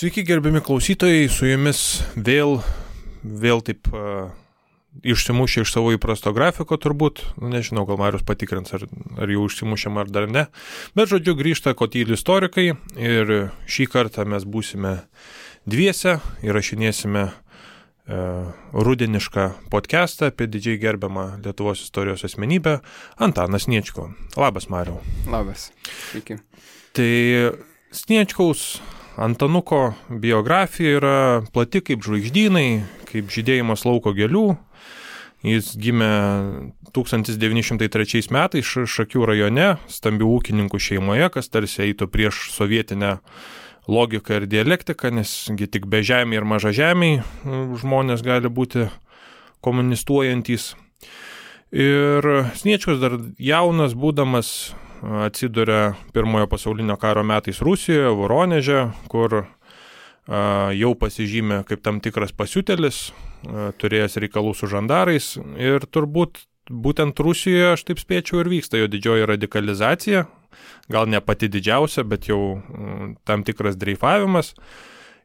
Sveiki, gerbiami klausytojai, su jumis vėl, vėl taip uh, išsimušė iš savo įprasto grafiko turbūt, nu, nežinau, gal Marius patikrins, ar, ar jau išsimušėm ar dar ne, bet žodžiu grįžta Kotyl istorikai ir šį kartą mes būsime dviese, įrašinėsime uh, rudenišką podcastą apie didžiai gerbiamą Lietuvos istorijos asmenybę Antanas Niečko. Labas, Mariau. Labas. Sveiki. Tai Sniečkaus Antanuko biografija yra plati kaip žvaigždynai, kaip žydėjimas lauko gėlių. Jis gimė 1903 metais Šakių rajone, stambių ūkininkų šeimoje, kas tarsi eitų prieš sovietinę logiką ir dialektiką, nesgi tik be žemė ir maža žemiai žmonės gali būti komunistuojantis. Ir Sniečkus dar jaunas, būdamas atsiduria pirmojo pasaulinio karo metais Rusijoje, Voroneže, kur jau pasižymė kaip tam tikras pasiutelis, turėjęs reikalų su žandarais. Ir turbūt būtent Rusijoje, aš taip spėčiau, ir vyksta jo didžioji radikalizacija, gal ne pati didžiausia, bet jau tam tikras dreifavimas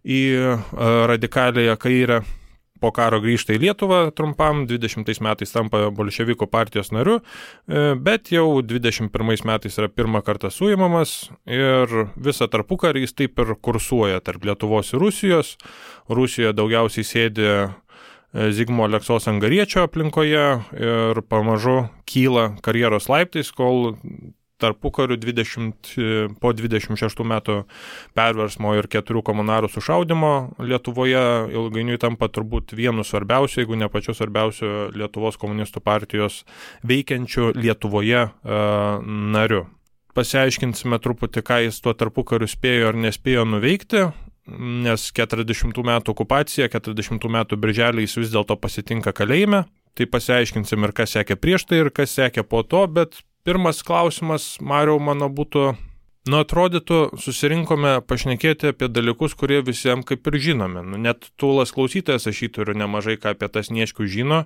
į radikalėje kairę po karo grįžta į Lietuvą trumpam, 20 metais tampa bolševikų partijos nariu, e, bet jau 21 metais yra pirmą kartą suimamas ir visą tarpukarį jis taip ir kursuoja tarp Lietuvos ir Rusijos. Rusijoje daugiausiai sėdi e, Zigmo Aleksos Angariečio aplinkoje ir pamažu kyla karjeros laiptais, kol tarpu kariu 20, po 26 metų perversmo ir keturių komunarų sušaudimo Lietuvoje ilgainiui tampa turbūt vienu svarbiausiu, jeigu ne pačiu svarbiausiu Lietuvos komunistų partijos veikiančiu Lietuvoje uh, nariu. Pasiaiškinsime truputį, ką jis tuo tarpu kariu spėjo ar nespėjo nuveikti, nes 40 metų okupacija, 40 metų birželį jis vis dėlto pasitinka kalėjime. Tai pasiaiškinsim ir kas sekė prieš tai ir kas sekė po to, bet Pirmas klausimas, Mariau, mano būtų, nu atrodytų, susirinkome pašnekėti apie dalykus, kurie visiems kaip ir žinome. Nu, net tūlas klausytojas aš jį turiu nemažai ką apie tas nieškių žino,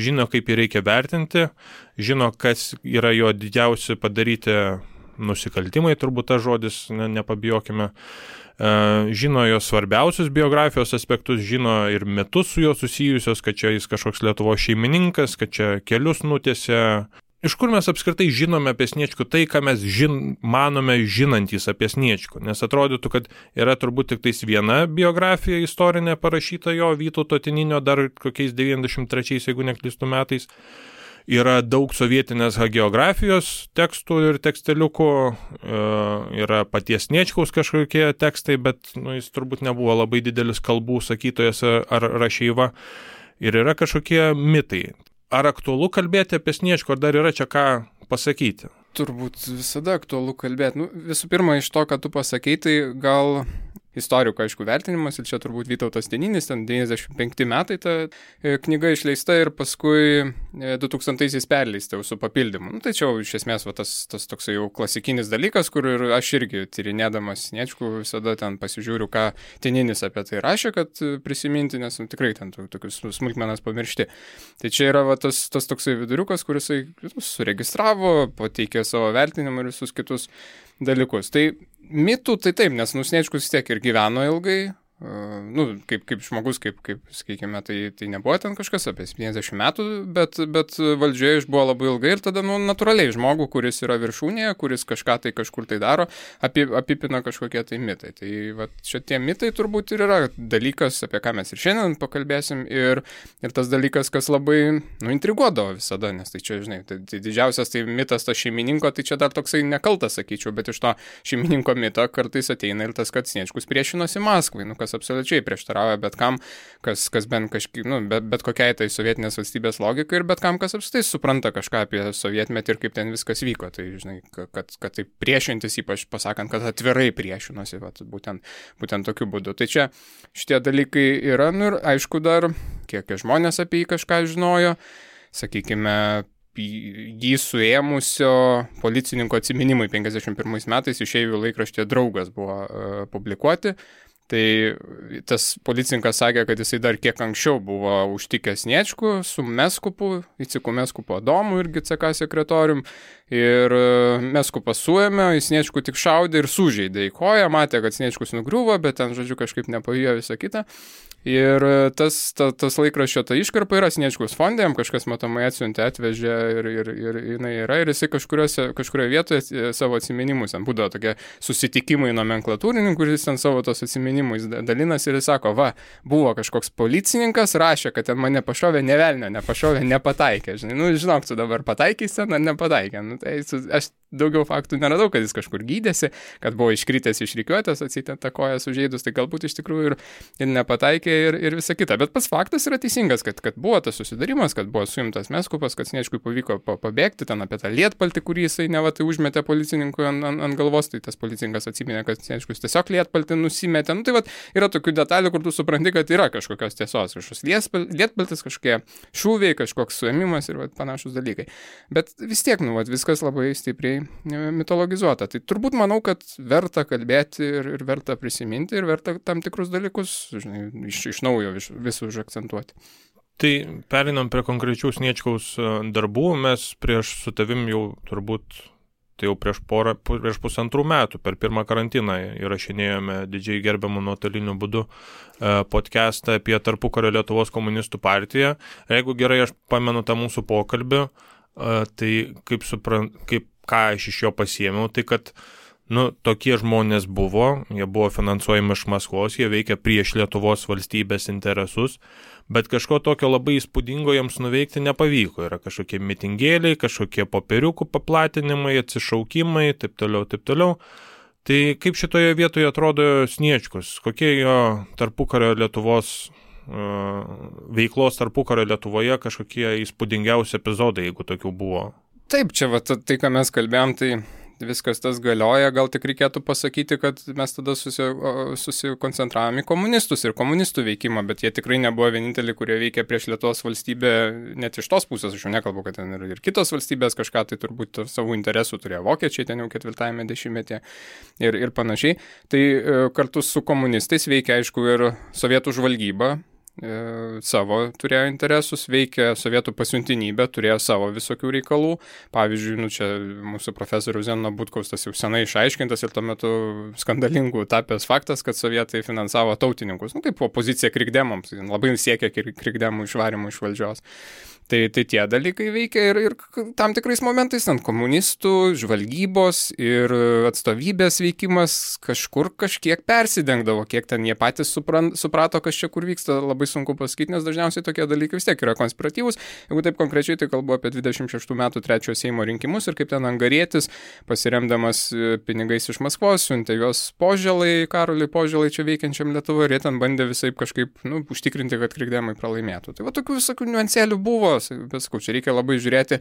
žino, kaip jį reikia vertinti, žino, kas yra jo didžiausi padaryti nusikaltimai, turbūt tas žodis, ne, nepabijokime e, žino jo svarbiausius biografijos aspektus, žino ir metus su juo susijusios, kad čia jis kažkoks Lietuvo šeimininkas, kad čia kelius nutėse, Iš kur mes apskritai žinome apie Sniečkų tai, ką mes žin, manome žinantys apie Sniečkų? Nes atrodytų, kad yra turbūt tik tais viena biografija istorinė parašyta jo Vytauto Tininio dar kokiais 93, jeigu neklistų metais. Yra daug sovietinės hagiografijos tekstų ir teksteliukų, e, yra paties Sniečkaus kažkokie tekstai, bet nu, jis turbūt nebuvo labai didelis kalbų sakytojas ar rašyva. Ir yra kažkokie mitai ar aktualu kalbėti apie Sniečko, ar dar yra čia ką pasakyti? Turbūt visada aktualu kalbėti. Nu, visų pirma, iš to, ką tu pasakei, tai gal istorikų, aišku, vertinimas ir čia turbūt Vytautas Teninis, ten 95 metai ta e, knyga išleista ir paskui 2000-aisiais e, perleista jau su papildymu. Nu, čia jau iš esmės va, tas, tas toks jau klasikinis dalykas, kur ir aš irgi tyrinėdamas Sniečkų visada ten pasižiūriu, ką Teninis apie tai rašė, kad prisiminti, nes nu, tikrai ten tokius smulkmenas pamiršti. Tai čia yra va, tas, tas toksai viduriukas, kuris suregistravo, pateikė savo vertinimą ir visus kitus dalykus. Tai mitų tai taip, nes Nusniečkus tiek ir gyveno ilgai, nu, kaip, kaip žmogus, kaip, kaip sakykime, tai, tai nebuvo ten kažkas apie 70 metų, bet, bet valdžioje išbuvo labai ilgai ir tada, nu, natūraliai žmogų, kuris yra viršūnėje, kuris kažką tai kažkur tai daro, api, apipina kažkokie tai mitai. Tai va, šitie mitai turbūt ir yra dalykas, apie ką mes ir šiandien pakalbėsim ir, ir tas dalykas, kas labai, nu, intriguodavo visada, nes tai čia, žinai, tai, tai didžiausias tai mitas to šeimininko, tai čia dar toksai nekaltas, sakyčiau, bet iš to šeimininko mito kartais ateina ir tas, kad Sniečkus priešinosi Maskvai. Nu, kas absoliučiai prieštarauja bet kam, kas, kas bent kažkaip, nu, bet, bet kokiai tai sovietinės valstybės logikai ir bet kam, kas apstai supranta kažką apie sovietmetį ir kaip ten viskas vyko. Tai, žinai, kad, kad tai priešintis, ypač pasakant, kad atvirai priešinosi, vat, būtent, būtent tokiu būdu. Tai čia šitie dalykai yra, nu ir aišku dar, kiek žmonės apie jį kažką žinojo, sakykime, jį suėmusio policininko atsiminimai 51 metais išėjų laikraštė draugas buvo uh, publikuoti Tai tas policininkas sakė, kad jisai dar kiek anksčiau buvo užtikęs Niečkų su Meskupu, Iciku Meskupu Adomu irgi CK sekretorium. Ir e, Meskupas suėmė, jis Niečkų tik šaudė ir sužeidė į koją, matė, kad Niečkus nugriuvo, bet ten, žodžiu, kažkaip nepavyko visą kitą. Ir e, tas, ta, tas laikraščio ta iškarpa yra Sniečkus fondė, jam kažkas matomai atsiuntė, atvežė ir, ir, ir jinai yra. Ir jisai kažkurioje vietoje e, savo atsiminimus, ten būdavo tokie susitikimai nomenklatūrininkų, kuris ten savo tos atsiminimus dalinasi ir jis sako, va, buvo kažkoks policininkas, rašė, kad ten mane pašovė, nevelnio, nepašovė, nepataikė. Žinai, nu, žinok, tu dabar pataikysi ar nepataikė. Nu, tai aš daugiau faktų neradau, kad jis kažkur gydėsi, kad buvo iškritęs iš rykiuotės, atsitenta koja sužeidus, tai galbūt iš tikrųjų ir, ir nepataikė ir, ir visa kita. Bet pats faktas yra teisingas, kad, kad buvo tas susidarimas, kad buvo suimtas Meskupas, kad Sniečkui pavyko pabėgti ten apie tą lietpaltį, kurį jisai nevatai užmetė policininkui ant, ant, ant galvos, tai tas policininkas atsiminė, kad Sniečkus tiesiog lietpaltį nusimetė. Nu, tai vat, yra tokių detalių, kur tu supranti, kad yra kažkokios tiesos, kažkoks lietpaltis, kažkokie šūviai, kažkoks suėmimas ir vat, panašus dalykai. Bet vis tiek, nu, vat, viskas labai stipriai labai mitologizuota. Tai turbūt manau, kad verta kalbėti ir, ir verta prisiminti ir verta tam tikrus dalykus žinai, iš, iš naujo vis, vis užakcentuoti. Tai perinam prie konkrečių sniečkaus e, darbų. Mes prieš su tavim jau turbūt, tai jau prieš, porą, prieš pusantrų metų per pirmą karantiną įrašinėjome didžiai gerbiamų nuotoliniu būdu e, podcastą apie tarpukario Lietuvos komunistų partiją. Jeigu gerai aš pamenu tą mūsų pokalbį, e, tai kaip, supran, kaip ką aš iš jo pasiėmiau, tai kad, nu, tokie žmonės buvo, jie buvo finansuojami iš Maskvos, jie veikia prieš Lietuvos valstybės interesus, bet kažko tokio labai įspūdingo jiems nuveikti nepavyko. Yra kažkokie mitingėliai, kažkokie popieriukų paplatinimai, atsišaukimai, taip toliau, taip toliau. Tai kaip šitoje vietoje atrodo Sniečkus, kokie jo tarpukario Lietuvos veiklos tarpukario Lietuvoje kažkokie įspūdingiausi epizodai, jeigu tokių buvo? Taip, čia va, tai, ką mes kalbėjom, tai viskas tas galioja, gal tik reikėtų pasakyti, kad mes tada susi, susikoncentravom į komunistus ir komunistų veikimą, bet jie tikrai nebuvo vieninteliai, kurie veikia prieš Lietuvos valstybę, net iš tos pusės, aš jau nekalbu, kad ten ir, ir kitos valstybės kažką tai turbūt savų interesų turėjo, vokiečiai ten jau ketvirtajame dešimtmetyje ir, ir panašiai. Tai e, kartu su komunistais veikia, aišku, ir sovietų žvalgyba, savo turėjo interesus, veikė sovietų pasiuntinybė, turėjo savo visokių reikalų. Pavyzdžiui, nu, čia mūsų profesorius Zeno Butkaus tas jau senai išaiškintas ir tuo metu skandalingų tapęs faktas, kad sovietai finansavo tautininkus, nu, kaip opozicija krikdemams, labai siekia krikdemų išvarimų iš valdžios. Tai, tai tie dalykai veikia ir, ir tam tikrais momentais ant komunistų, žvalgybos ir atstovybės veikimas kažkur kažkiek persidengdavo, kiek ten jie patys supran, suprato, kas čia kur vyksta, labai sunku pasakyti, nes dažniausiai tokie dalykai vis tiek yra konspiratyvūs. Jeigu taip konkrečiai, tai kalbu apie 26 metų trečiojo Seimo rinkimus ir kaip ten angarėtis, pasiremdamas e, pinigais iš Maskvos, siuntė juos požėlai, karoliai požėlai čia veikiančiam Lietuvoje ir jie ten bandė visai kažkaip nu, užtikrinti, kad krikdemai pralaimėtų. Tai va tokių visokių niuansėlių buvo bet sakau, čia reikia labai žiūrėti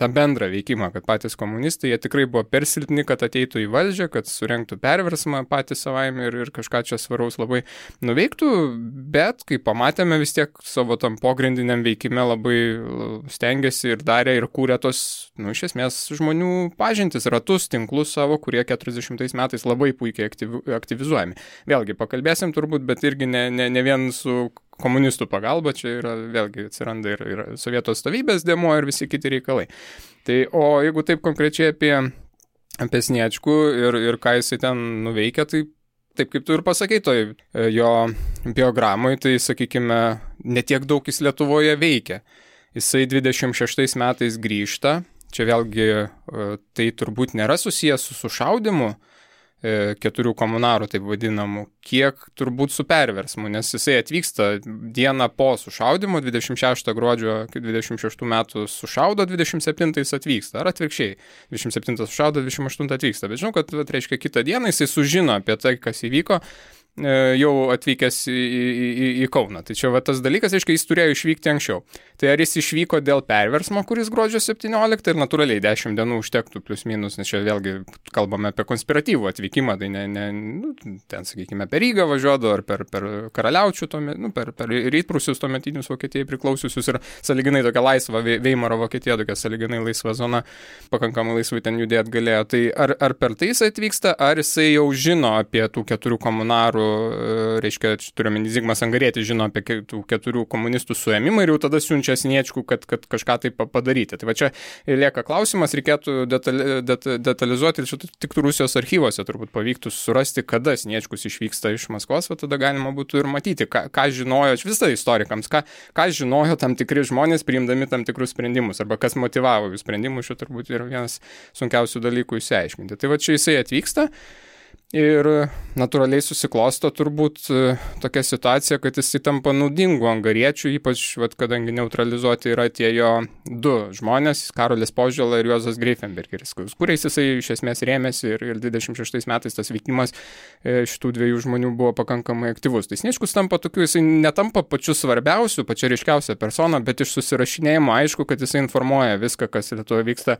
tą bendrą veikimą, kad patys komunistai, jie tikrai buvo per silpni, kad ateitų į valdžią, kad surenktų perversmą patys savaime ir, ir kažką čia svaraus labai nuveiktų, bet kai pamatėme vis tiek savo tam pogrindiniam veikime labai stengiasi ir darė ir kūrė tos, nu, iš esmės žmonių pažintis, ratus, tinklus savo, kurie 40 metais labai puikiai aktyvizuojami. Vėlgi, pakalbėsim turbūt, bet irgi ne, ne, ne vien su komunistų pagalba, čia yra vėlgi atsiranda ir, ir sovietų atstovybės demo ir visi kiti reikalai. Tai o jeigu taip konkrečiai apie, apie Sniečkų ir, ir ką jisai ten nuveikia, tai taip kaip tu ir pasakai, toj e, jo biogramui, tai sakykime, netiek daug jis Lietuvoje veikia. Jisai 26 metais grįžta, čia vėlgi e, tai turbūt nėra susijęs su sušaudimu, keturių komunarų, taip vadinamų, kiek turbūt su perversmu, nes jisai atvyksta dieną po sušaudimo, 26 gruodžio 26 metų sušaudo, 27 jis atvyksta, ar atvirkščiai, 27 sušaudo, 28 atvyksta, bet žinau, kad, reiškia, kitą dieną jisai sužino apie tai, kas įvyko, E, jau atvykęs į, į, į, į Kauną. Tai čia va tas dalykas, aiškiai, jis turėjo išvykti anksčiau. Tai ar jis išvyko dėl perversmo, kuris gruodžio 17 ir natūraliai 10 dienų užtektų plus minus, nes čia vėlgi kalbame apie konspiratyvų atvykimą, tai ne, ne nu, ten, sakykime, per Rygą važiuodavo ar per, per karaliaučių, tuomet, nu, per, per rytprusius tuometinius Vokietijai priklausiusius ir saliginai tokia laisva Veimaro Vokietija, tokia saliginai laisva zona, pakankamai laisvai ten judėti galėjo. Tai ar, ar per tai jis atvyksta, ar jisai jau žino apie tų keturių komunarų reiškia, turiuomenį Zigmas Angarėtis žino apie tų keturių komunistų suėmimą ir jau tada siunčia Sniečkų, kad, kad kažką tai padaryti. Tai va čia lieka klausimas, reikėtų detali, det, detalizuoti, čia tik Rusijos archyvose turbūt pavyktų surasti, kada Sniečkus išvyksta iš Maskvos, o tada galima būtų ir matyti, ką, ką žinojo, visą istorikams, ką, ką žinojo tam tikri žmonės priimdami tam tikrus sprendimus arba kas motivavo jų sprendimus, čia turbūt yra vienas sunkiausių dalykų įsiaiškinti. Tai va čia jisai atvyksta. Ir natūraliai susiklosto turbūt e, tokia situacija, kad jis įtampa naudingų angariečių, ypač, vat, kadangi neutralizuoti yra tie jo du žmonės, Karolis Požėla ir Juozas Greifenbergeris, kuriais jisai iš esmės rėmėsi ir, ir 26 metais tas veikimas e, šitų dviejų žmonių buvo pakankamai aktyvus. Tai Sniečkus tampa tokiu, jisai netampa pačiu svarbiausiu, pačia ryškiausia persona, bet iš susirašinėjimo aišku, kad jisai informuoja viską, kas Lietuvoje vyksta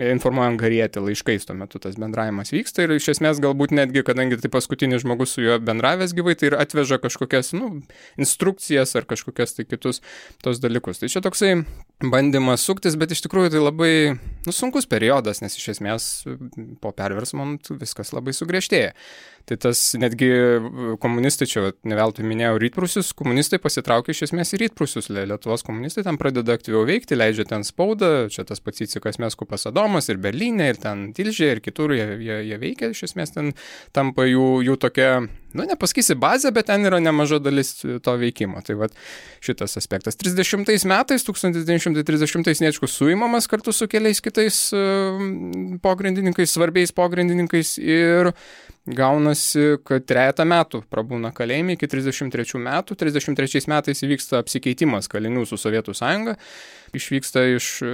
informuoja Angarietį laiškais, tuo metu tas bendravimas vyksta ir iš esmės galbūt netgi, kadangi tai paskutinis žmogus su juo bendravęs gyvai, tai ir atveža kažkokias, nu, instrukcijas ar kažkokias tai kitus tos dalykus. Tai čia toksai bandymas suktis, bet iš tikrųjų tai labai nu, sunkus periodas, nes iš esmės po perversmo nu, viskas labai sugriežtėja. Tai tas netgi komunistai, čia ne veltui minėjau rytprusius, komunistai pasitraukia iš esmės į rytprusius, Lietuvos komunistai ten pradeda aktyviau veikti, leidžia ten spaudą, čia tas pats Icikas Meskupas Adomas ir Berlyne, ir ten Tilžė, ir kitur jie, jie, jie veikia, iš esmės ten tampa jų, jų tokia, nu nepasakysi bazė, bet ten yra nemaža dalis to veikimo. Tai va šitas aspektas. 30 metais, 1930 Niečkus suimamas kartu su keliais kitais pogrindininkais, svarbiais pogrindininkais ir gaunasi, kad trejata metų prabūna kalėjime iki 33 metų. 33 metais įvyksta apsikeitimas kalinių su Sovietų sąjunga išvyksta iš e,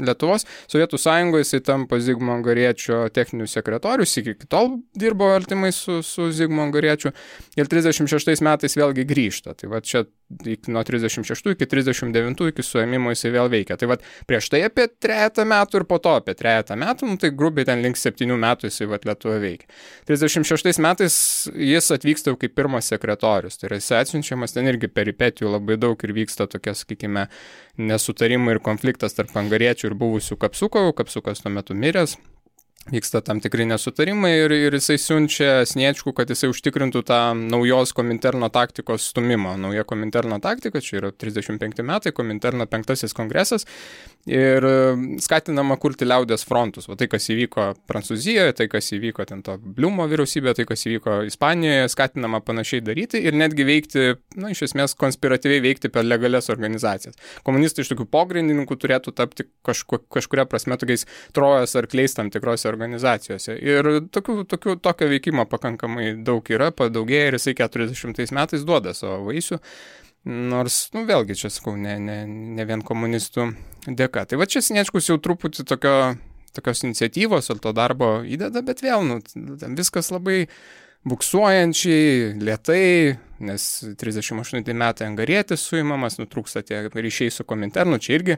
Lietuvos. Sovietų sąjungoje jisai tampa Zigmo Angariečio techninių sekretorius, iki tol dirbo artimai su, su Zigmo Angariečiu ir 36 metais vėlgi grįžta. Tai va čia nuo 36 iki 39 iki suėmimo jisai vėl veikia. Tai va prieš tai apie trejata metų ir po to apie trejata metų, nu, tai grubiai ten link 7 metų jisai va Lietuvoje veikia. 36 metais jis atvyksta jau kaip pirmas sekretorius, tai yra jis atsiunčiamas ten irgi peripetijų labai daug ir vyksta tokia, sakykime, nesutarimai ir konfliktas tarp angariečių ir buvusių kapsukų, kapsukas tuo metu miręs, vyksta tam tikri nesutarimai ir, ir jisai siunčia Sniečkų, kad jisai užtikrintų tą naujos Kominterno taktikos stumimą. Nauja Kominterno taktika, čia yra 35 metai, Kominterno penktasis kongresas ir skatinama kurti liaudės frontus. O tai, kas įvyko Prancūzijoje, tai, kas įvyko ten to Bliumo vyriausybėje, tai, kas įvyko Ispanijoje, skatinama panašiai daryti ir netgi veikti, na, iš esmės, konspiratyviai veikti per legalias organizacijas. Komunistai iš tokių pogrindininkų turėtų tapti kažku, kažkuria prasme tokiais trojos arkliais tam tikrose organizacijose. Ir tokių, tokių, tokio veikimo pakankamai daug yra, padaugėja ir jisai 40 metais duoda savo vaisių. Nors, nu vėlgi, čia sakau, ne, ne, ne vien komunistų dėka. Tai va čia Sniečkus jau truputį tokio, tokios iniciatyvos ar to darbo įdeda, bet vėl, nu, viskas labai buksuojančiai, lietai, nes 38 metai angarėtis suimamas, nutrūksta tie ryšiai su Kominternu, čia irgi,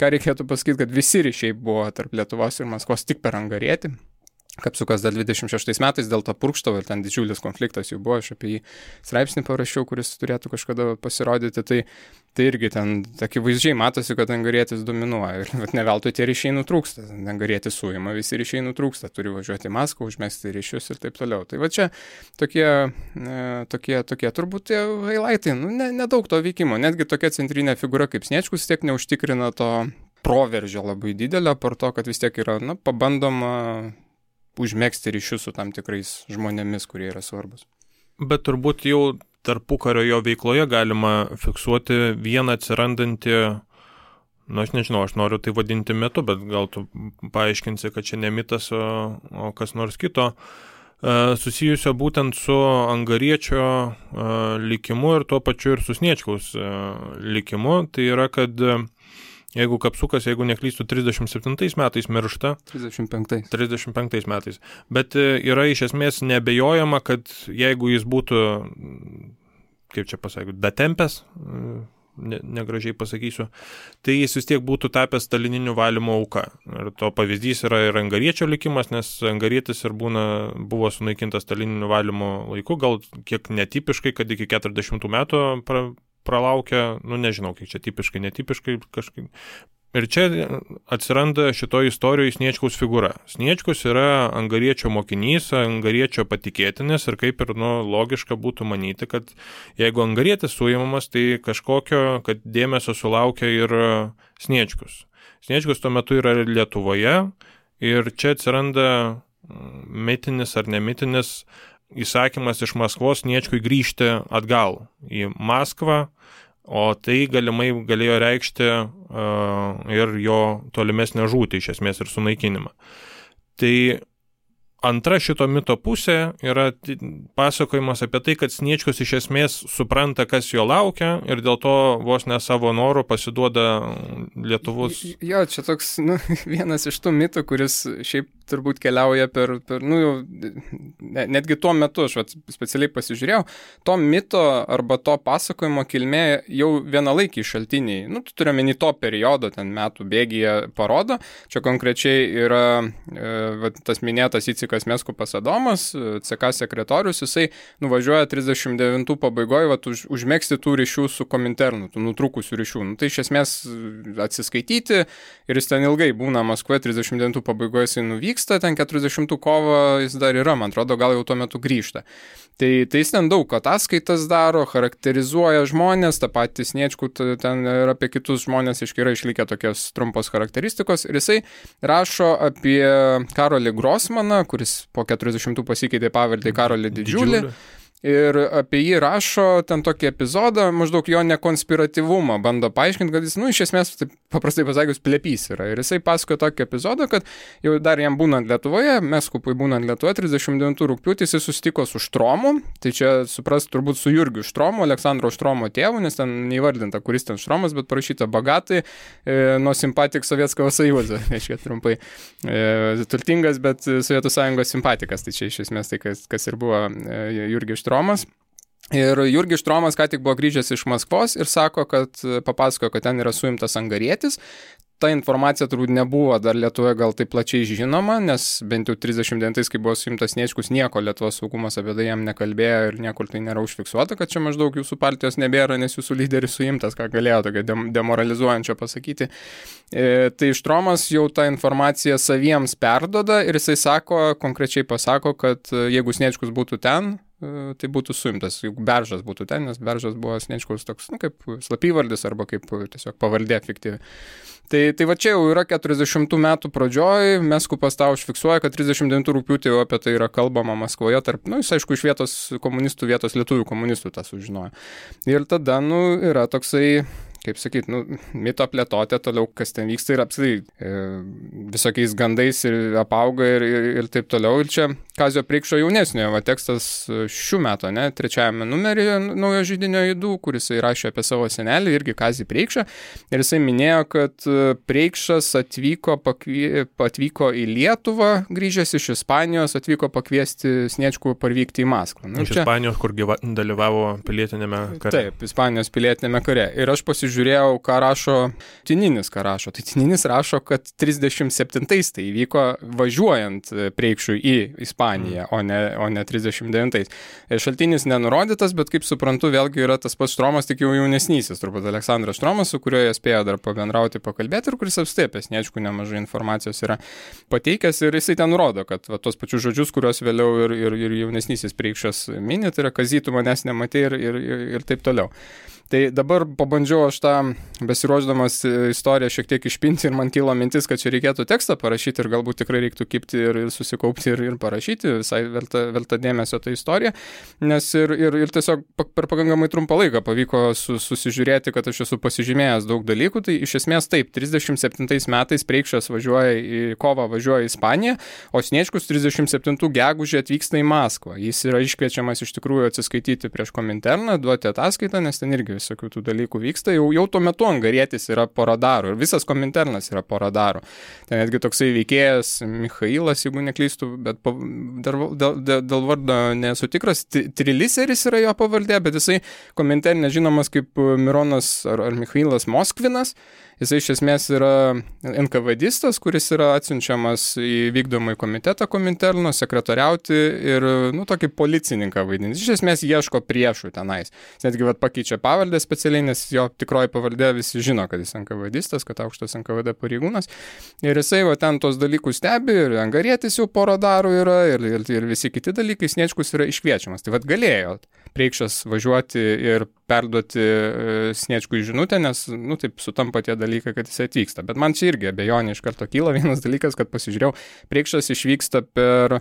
ką reikėtų pasakyti, kad visi ryšiai buvo tarp Lietuvos ir Maskvos tik per angarėtį. Kapsukas dar 26 metais dėl to purkštavo ir ten didžiulis konfliktas jau buvo, aš apie jį straipsnį parašiau, kuris turėtų kažkada pasirodyti, tai, tai irgi ten akivaizdžiai matosi, kad angarėtis dominuoja. Ir ne veltui tie ryšiai nutrūksta, angarėtis suima, visi ryšiai nutrūksta, turi važiuoti į Maskvą, užmėgsti ryšius ir taip toliau. Tai va čia tokie, e, tokie, tokie turbūt tie highlightai, nu, nedaug ne, to veikimo, netgi tokia centrinė figūra kaip Sniečkus tiek neužtikrina to proveržio labai didelio, par to, kad vis tiek yra, na, pabandoma užmėgsti ryšius su tam tikrais žmonėmis, kurie yra svarbus. Bet turbūt jau tarpukario jo veikloje galima fiksuoti vieną atsirandantį, na nu, aš nežinau, aš noriu tai vadinti metu, bet gal tu paaiškinsi, kad čia ne mitas, o, o kas nors kito, e, susijusio būtent su angariečio e, likimu ir tuo pačiu ir su sniečkaus e, likimu. Tai yra, kad Jeigu kapsukas, jeigu neklystų, 37 metais miršta. 35. 35 metais. Bet yra iš esmės nebejojama, kad jeigu jis būtų, kaip čia pasakyti, datempęs, e, ne, negražiai pasakysiu, tai jis vis tiek būtų tapęs stalininių valymo auka. Ir to pavyzdys yra ir angariečio likimas, nes angarietis ir būna, buvo sunaikintas stalininių valymo laiku, gal kiek netipiškai, kad iki 40 metų pra, pralaukia, nu nežinau, kiek čia tipiškai, netipiškai, kažkaip Ir čia atsiranda šitoje istorijoje Sniečkaus figūra. Sniečkus yra angariečio mokinys, angariečio patikėtinis ir kaip ir nu, logiška būtų manyti, kad jeigu angarietis suimamas, tai kažkokio, kad dėmesio sulaukia ir Sniečkus. Sniečkus tuo metu yra Lietuvoje ir čia atsiranda mitinis ar nemitinis įsakymas iš Maskvos Sniečkui grįžti atgal į Maskvą o tai galimai galėjo reikšti uh, ir jo tolimesnę žūtį, iš esmės ir sunaikinimą. Tai Antra šito mito pusė yra pasakojimas apie tai, kad Sniečkus iš esmės supranta, kas jo laukia ir dėl to vos ne savo norų pasiduoda Lietuvos. Jo, čia toks nu, vienas iš tų mitų, kuris šiaip turbūt keliauja per, per nu, jau, netgi tuo metu, aš vat, specialiai pasižiūrėjau, to mito arba to pasakojimo kilmė jau vienalaikiai šaltiniai, nu, tu turiu meni to periodo, ten metų bėgyje parodo, čia konkrečiai yra e, vat, tas minėtas įcikas Liudvikas Meskupas Adomas, CK sekretorius, jisai nuvažiuoja 39 pabaigoje vat, už, užmėgsti tų ryšių su Kominternu, tų nutrūkusių ryšių. Nu, tai iš esmės atsiskaityti ir jis ten ilgai būna Maskvoje, 39 pabaigoje jisai nuvyksta, ten 40 kovo jis dar yra, man atrodo, gal jau tuo metu grįžta. Tai, tai jis ten daug ataskaitas daro, charakterizuoja žmonės, tą patį Sniečkų, ten ir apie kitus žmonės iš yra išlikę tokios trumpos charakteristikos. Ir jisai rašo apie Karolį Grosmaną, kuris po 40 pasikeitė pavardę Karolį Didžiulį. Didžiulį ir apie jį rašo ten tokį epizodą, maždaug jo nekonspiratyvumą bando paaiškinti, kad jis, nu, iš esmės, taip paprastai pasakius, plepys yra. Ir jisai pasakoja tokį epizodą, kad jau dar jam būnant Lietuvoje, mes kupui būnant Lietuvoje, 39 rūpiutį jis susitiko su Štromu, tai čia supras turbūt su Jurgiu Štromu, Aleksandro Štromo tėvu, nes ten neįvardinta, kuris ten Štromas, bet parašyta bagatai, e, nuo simpatik Sovietskavo sąjūzo, reiškia trumpai. E, turtingas, bet Sovietų sąjungos simpatikas, tai čia iš esmės tai, kas, kas ir buvo e, Jurgis Štromas. Štromas. Ir Jurgis Štromas ką tik buvo grįžęs iš Maskvos ir sako, kad papasakojo, kad ten yra suimtas angarietis. Ta informacija turbūt nebuvo dar Lietuvoje gal taip plačiai žinoma, nes bent jau 39-ais, kai buvo suimtas Niečkus, nieko Lietuvos saugumas apie tai jam nekalbėjo ir niekur tai nėra užfiksuota, kad čia maždaug jūsų partijos nebėra, nes jūsų lyderis suimtas, ką galėjo tokio demoralizuojančio pasakyti. E, tai Štromas jau tą informaciją saviems perdoda ir jisai sako, konkrečiai pasako, kad jeigu Sniečkus būtų ten, E, tai būtų suimtas, jeigu Beržas būtų ten, nes Beržas buvo Snečkaus toks, nu, kaip slapyvardis arba kaip tiesiog pavardė efektyvi. Tai, tai va čia jau yra 40 metų pradžioj, mes kupas tau užfiksuoja, kad 39 rūpiutį jau apie tai yra kalbama Maskvoje, tarp, nu, jis aišku iš vietos komunistų, vietos lietuvių komunistų tą sužinojo. Ir tada, nu, yra toksai kaip sakyt, nu, mito plėtotė toliau, kas ten vyksta ir apsitai e, visokiais gandais ir apauga ir, ir, ir taip toliau. Ir čia Kazio Preikšo jaunesniojo va, tekstas šių metų, ne, trečiajame numeryje naujo žydinio įdų, kuris įrašė apie savo senelį, irgi Kazį Preikšą. Ir jisai minėjo, kad Preikšas atvyko, pakvie, atvyko į Lietuvą, grįžęs iš Ispanijos, atvyko pakviesti Sniečkų parvykti į Maskvą. Nu, iš čia... Ispanijos, kur gyva, dalyvavo pilietinėme kare. Taip, Ispanijos pilietinėme kare. Ir aš pasižiūrėjau, pasižiūrėjau, ką rašo Tininis, ką rašo. Tai Tininis rašo, kad 37-ais tai įvyko važiuojant e, Preikšui į Ispaniją, o, ne, o ne 39-ais. E, šaltinis nenurodytas, bet kaip suprantu, vėlgi yra tas pats Štromas, tik jau jaunesnysis, turbūt Aleksandras Štromas, su kuriuo jie spėjo dar pabendrauti, pakalbėti ir kuris apie Sniečkų nemažai informacijos yra pateikęs ir jisai ten nurodo, kad va, tos pačius žodžius, kuriuos vėliau ir, ir, ir jaunesnysis Preikšas mini, tai yra kazytų manęs nematė ir, ir, ir, ir taip toliau. Tai dabar pabandžiau aš tą, besiruošdamas istoriją šiek tiek išpinti ir man kilo mintis, kad čia reikėtų tekstą parašyti ir galbūt tikrai reiktų kipti ir, susikaupti ir, ir parašyti, visai verta, verta dėmesio tą istoriją, nes ir, ir, ir tiesiog per pakankamai trumpą laiką pavyko su, susižiūrėti, kad aš esu pasižymėjęs daug dalykų, tai iš esmės taip, 37 metais Preikšas važiuoja į kovą, važiuoja į Ispaniją, o Sniečkus 37 gegužė atvyksta į Maskvą. Jis yra iškviečiamas iš tikrųjų atsiskaityti prieš Kominterną, duoti ataskaitą, nes ten irgi visokių tų dalykų vyksta, jau, jau tuo metu angarietis yra po radaru ir visas kominternas yra po radaru. Ten netgi toksai veikėjas Mikhailas, jeigu neklystu, bet pa, dar, dėl, dėl, dėl vardo nesu tikras, Triliseris yra jo pavardė, bet jisai kominternė žinomas kaip Mironas ar, ar Mikhailas Moskvinas. Jisai iš esmės yra NKVDistas, kuris yra atsiunčiamas į vykdomąjį komitetą kominterno sekretoriauti ir, nu, tokį policininką vaidinti. Iš esmės ieško priešų tenais. Jis netgi vat, pakeičia pavardę pavardę specialiai, nes jo tikroji pavardė visi žino, kad jis NKVDistas, kad aukštas NKVD pareigūnas. Ir jisai va ten tos dalykus stebi, ir Angarėtis jau poro darų yra, ir, ir, ir visi kiti dalykai, Sniečkus yra iškviečiamas. Tai vad galėjo Preikšas važiuoti ir perduoti e, Sniečkui žinutę, nes, nu, taip sutampa tie dalykai, kad jis atvyksta. Bet man čia irgi abejonė iš karto kyla vienas dalykas, kad pasižiūrėjau, Preikšas išvyksta per e,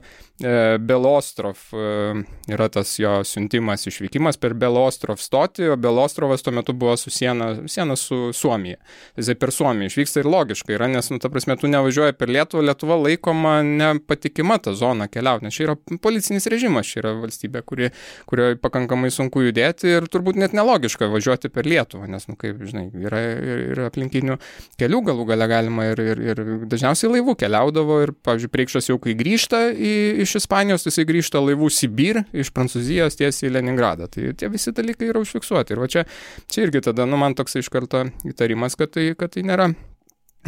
Belostrov, e, yra tas jo siuntimas išvykimas per Belostrov stotį, o Belostrovas tuo metu buvo su siena, siena su Suomija. Jisai per Suomiją išvyksta ir logiškai yra, nes, nu, ta prasme, tu nevažiuoji per Lietuvą, Lietuva laikoma nepatikima ta zona keliauti, nes čia yra policinis režimas, čia yra valstybė, kuri, kurioje pakankamai sunku judėti ir turbūt net nelogiška važiuoti per Lietuvą, nes, nu, kaip žinai, yra ir, ir aplinkinių kelių galų gale galima ir, ir, ir dažniausiai laivų keliaudavo ir, pavyzdžiui, Preikšas jau kai grįžta į, iš Ispanijos, jisai grįžta laivų Sibir iš Prancūzijos tiesiai į Leningradą. Tai tie visi dalykai yra užfiksuoti. Ir va čia, čia irgi tada, nu, man toks iš karto įtarimas, kad tai, kad tai nėra,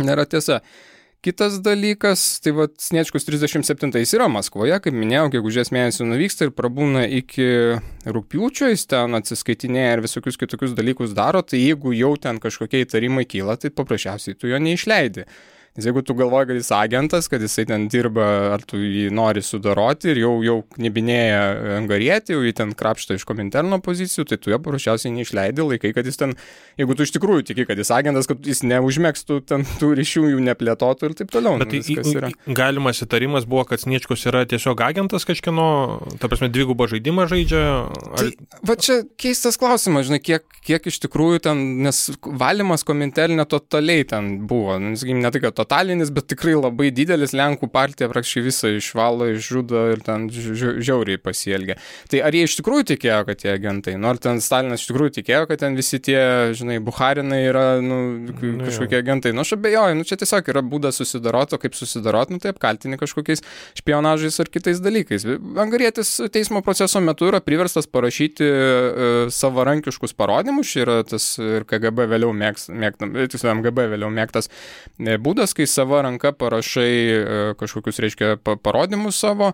nėra tiesa. Kitas dalykas, tai va, Sniečkus 37 yra Maskvoje, kaip minėjau, gegužės mėnesį nuvyksta ir prabūna iki rūpiučio, jis ten atsiskaitinėja ir visokius kitokius dalykus daro, tai jeigu jau ten kažkokie įtarimai kyla, tai paprasčiausiai tu jo neišleidi. Nes jeigu tu galvoji, kad jis agentas, kad jisai ten dirba, ar tu jį nori sudaroti ir jau, jau knibinėja angarietį, jau jį ten krapšto iš kominterno pozicijų, tai tu jo paprasčiausiai neišleidi laikai, kad jis ten, jeigu tu iš tikrųjų tiki, kad jis agentas, kad jis neužmėgstų ten tų ryšių, jų neplėtotų ir taip toliau. Bet nu, yra. galimas įtarimas buvo, kad Sniečkus yra tiesiog agentas kažkieno, ta prasme, dvigubą žaidimą žaidžia. Ar... Tai, va čia keistas klausimas, žinai, kiek, kiek iš tikrųjų ten, nes valymas kominternė totaliai ten buvo, nu, ne tai, kad totalinis, bet tikrai labai didelis Lenkų partija praktiškai visą išvalo, išžudo ir ten ži žiauriai pasielgia. Tai ar jie iš tikrųjų tikėjo, kad tie agentai, nors ten Stalinas iš tikrųjų tikėjo, kad ten visi tie, žinai, Buharinai yra nu, nu kažkokie agentai. Nu, aš abejoju, nu čia tiesiog yra būdas susidaroti, o kaip susidaroti, nu tai apkaltini kažkokiais špionažais ar kitais dalykais. Angarėtis teismo proceso metu yra priverstas parašyti uh, savarankiškus parodymus, čia yra tas ir KGB vėliau mėgtas, mėgtam, tiksliau MGB vėliau mėgtas e, būdas, kai savo ranka parašai e, kažkokius, reiškia, parodymus savo,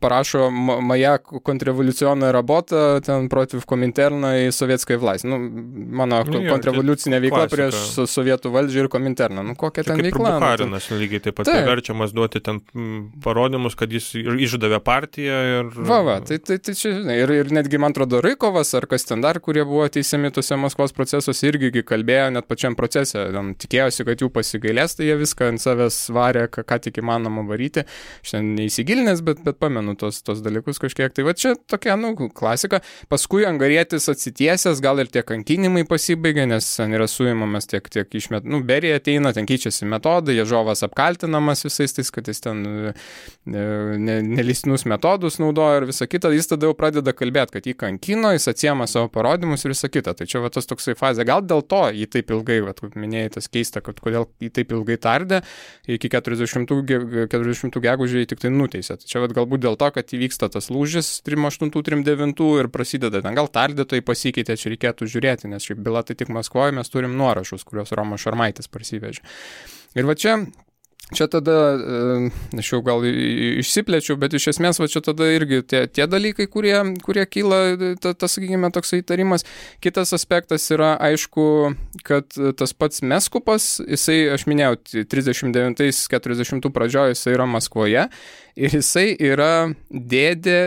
parašo Maja kontrrevoliucioną rabotą, ten protiv kominterną į sovietskai vlast. Nu, mano nu, kontrrevoliucinė veikla klasika. prieš sovietų valdžią ir kominterną. Nu, kokia ten veikla? Nu, Buharinas nu, lygiai taip pat tai. verčiamas duoti ten parodymus, kad jis išdavė partiją ir... Va, va, tai, tai, tai čia, žinai, ir, ir netgi, man atrodo, Rykovas ar kas ten dar, kurie buvo teisiami tuose Maskvos procesuose, irgi kalbėjo net pačiam procese, ten, tikėjosi, kad jų pasigailės, tai jie viską viską ant savęs varė, ką, ką tik įmanoma varyti. Šiandien neįsigilinęs, bet, bet pamenu tos, tos dalykus kažkiek. Tai va čia tokia, nu, klasika. Paskui angarėtis atsitiesęs, gal ir tie kankinimai pasibaigė, nes ten yra suimamas tiek, tiek išmet, nu, berija ateina, ten keičiasi metodai, ježovas apkaltinamas visais tais, kad jis ten e, ne, nelistinius metodus naudoja ir visą kitą. Jis tada jau pradeda kalbėti, kad jį kankino, jis atsiema savo parodymus ir visą kitą. Tai čia va tas toksai fazė. Gal dėl to jį taip ilgai, va, kaip minėjai, tas keista, kad kodėl jį taip ilgai tardė nubaudė, iki 40, 40 gegužį tik tai nuteisė. Tai čia vat, galbūt dėl to, kad įvyksta tas lūžis 38-39 ir prasideda ten, gal tardėtojai pasikeitė, čia reikėtų žiūrėti, nes šiaip byla tai tik Maskvoje, mes turim nuorašus, kuriuos Romas Šarmaitis parsivežė. Ir va čia Čia tada, e, aš jau gal išsiplečiau, bet iš esmės va čia tada irgi tie, tie dalykai, kurie, kurie kyla, tas, ta, sakykime, toks įtarimas. Kitas aspektas yra, aišku, kad tas pats Meskupas, jisai, aš minėjau, 39-40 pradžioje jisai yra Maskvoje ir jisai yra dėdė,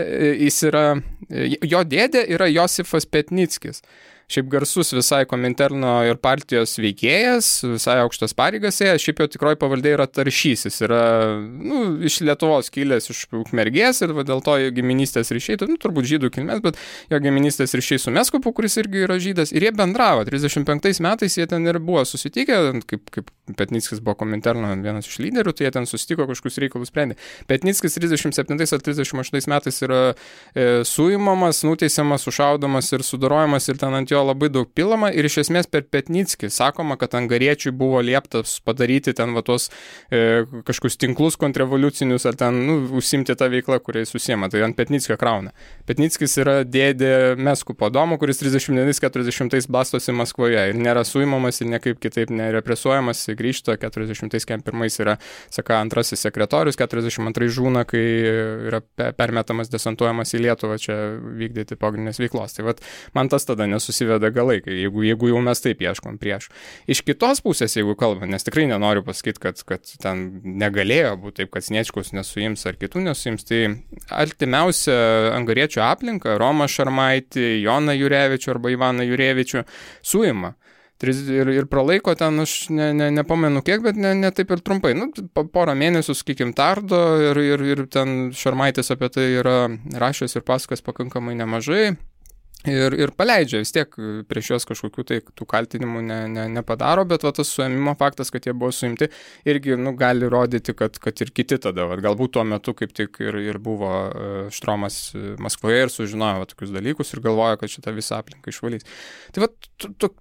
jis yra, jo dėdė yra Josifas Petnickis šiaip garsus visai Kominterno ir partijos veikėjas, visai aukštas pareigas ėjęs, šiaip jo tikroji pavardė yra Taršys, jis yra nu, iš Lietuvos kilęs iš Ukmergės ir va, dėl to jo giminystės ryšiai, tai, nu, turbūt žydų kilmės, bet jo giminystės ryšiai su Meskupu, kuris irgi yra žydas, ir jie bendravo, 35 metais jie ten ir buvo susitikę, kaip, kaip Petnickis buvo Kominterno vienas iš lyderių, tai jie ten susitiko kažkokius reikalus sprendė. Petnickis 37 ar 38 metais yra e, suimamas, nuteisiamas, sušaudomas ir sudarojamas ir ten ant jo labai daug pilama ir iš esmės per Petnickį sakoma, kad angariečiui buvo lieptas padaryti ten va tos e, kažkokius tinklus kontrrevoliucinius ar ten, nu, užsimti tą veiklą, kuriais susiema. Tai ant Petnickio krauna. Petnickis yra dėdė Meskų padomo, kuris 39-40 blastosi Maskvoje ir nėra suimamas ir niekaip kitaip nerepresuojamas, grįžta, 41 yra, saka, antrasis sekretorius, 42 žūna, kai yra permetamas, desantuojamas į Lietuvą čia vykdyti pagrindinės veiklos. Tai vat, man tas tada nesusiję susiveda galai, jeigu, jeigu jau mes taip ieškom prieš. Iš kitos pusės, jeigu kalbam, nes tikrai nenoriu pasakyti, kad, kad ten negalėjo būti taip, kad Sniečkus nesuims ar kitų nesuims, tai artimiausia angariečių aplinka, Roma Šarmaitį, Joną Jurevičių arba Ivaną Jurevičių suima ir, ir pralaiko ten, aš ne, ne, nepamenu kiek, bet ne, ne taip ir trumpai. Nu, porą mėnesių, sakykim, tardo ir, ir, ir ten Šarmaitis apie tai yra rašęs ir pasakas pakankamai nemažai. Ir, ir paleidžia vis tiek prieš juos kažkokių tai tų kaltinimų ne, ne, nepadaro, bet va, tas suėmimo faktas, kad jie buvo suimti, irgi nu, gali rodyti, kad, kad ir kiti tada, va, galbūt tuo metu kaip tik ir, ir buvo e, Štromas e, Maskvoje ir sužinojo va, tokius dalykus ir galvoja, kad šitą visą aplinką išvalys. Tai va,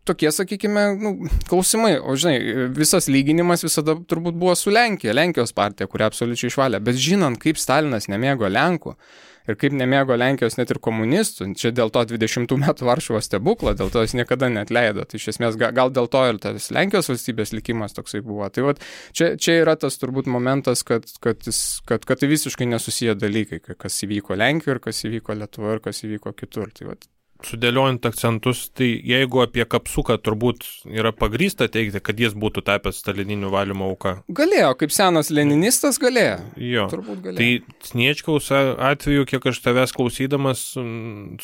tokie, sakykime, nu, klausimai, o žinai, visas lyginimas visada turbūt buvo su Lenkija, Lenkijos partija, kurią absoliučiai išvalė, bet žinant, kaip Stalinas nemėgo Lenkų, ir kaip nemėgo Lenkijos net ir komunistų, čia dėl to 20 metų Varšuvos stebuklo, dėl to jis niekada net leido. Tai iš esmės gal dėl to ir tas Lenkijos valstybės likimas toksai buvo. Tai vat, čia, čia yra tas turbūt momentas, kad, kad, jis, kad, kad tai visiškai nesusiję dalykai, kas įvyko Lenkijoje ir kas įvyko Lietuvoje ir kas įvyko kitur. Tai vat, sudėliojant akcentus, tai jeigu apie kapsuką turbūt yra pagrysta teikti, kad jis būtų tapęs stalininių valymo auka. Galėjo, kaip senas leninistas galėjo. Jo. Turbūt galėjo. Tai Sniečkaus atveju, kiek aš tavęs klausydamas,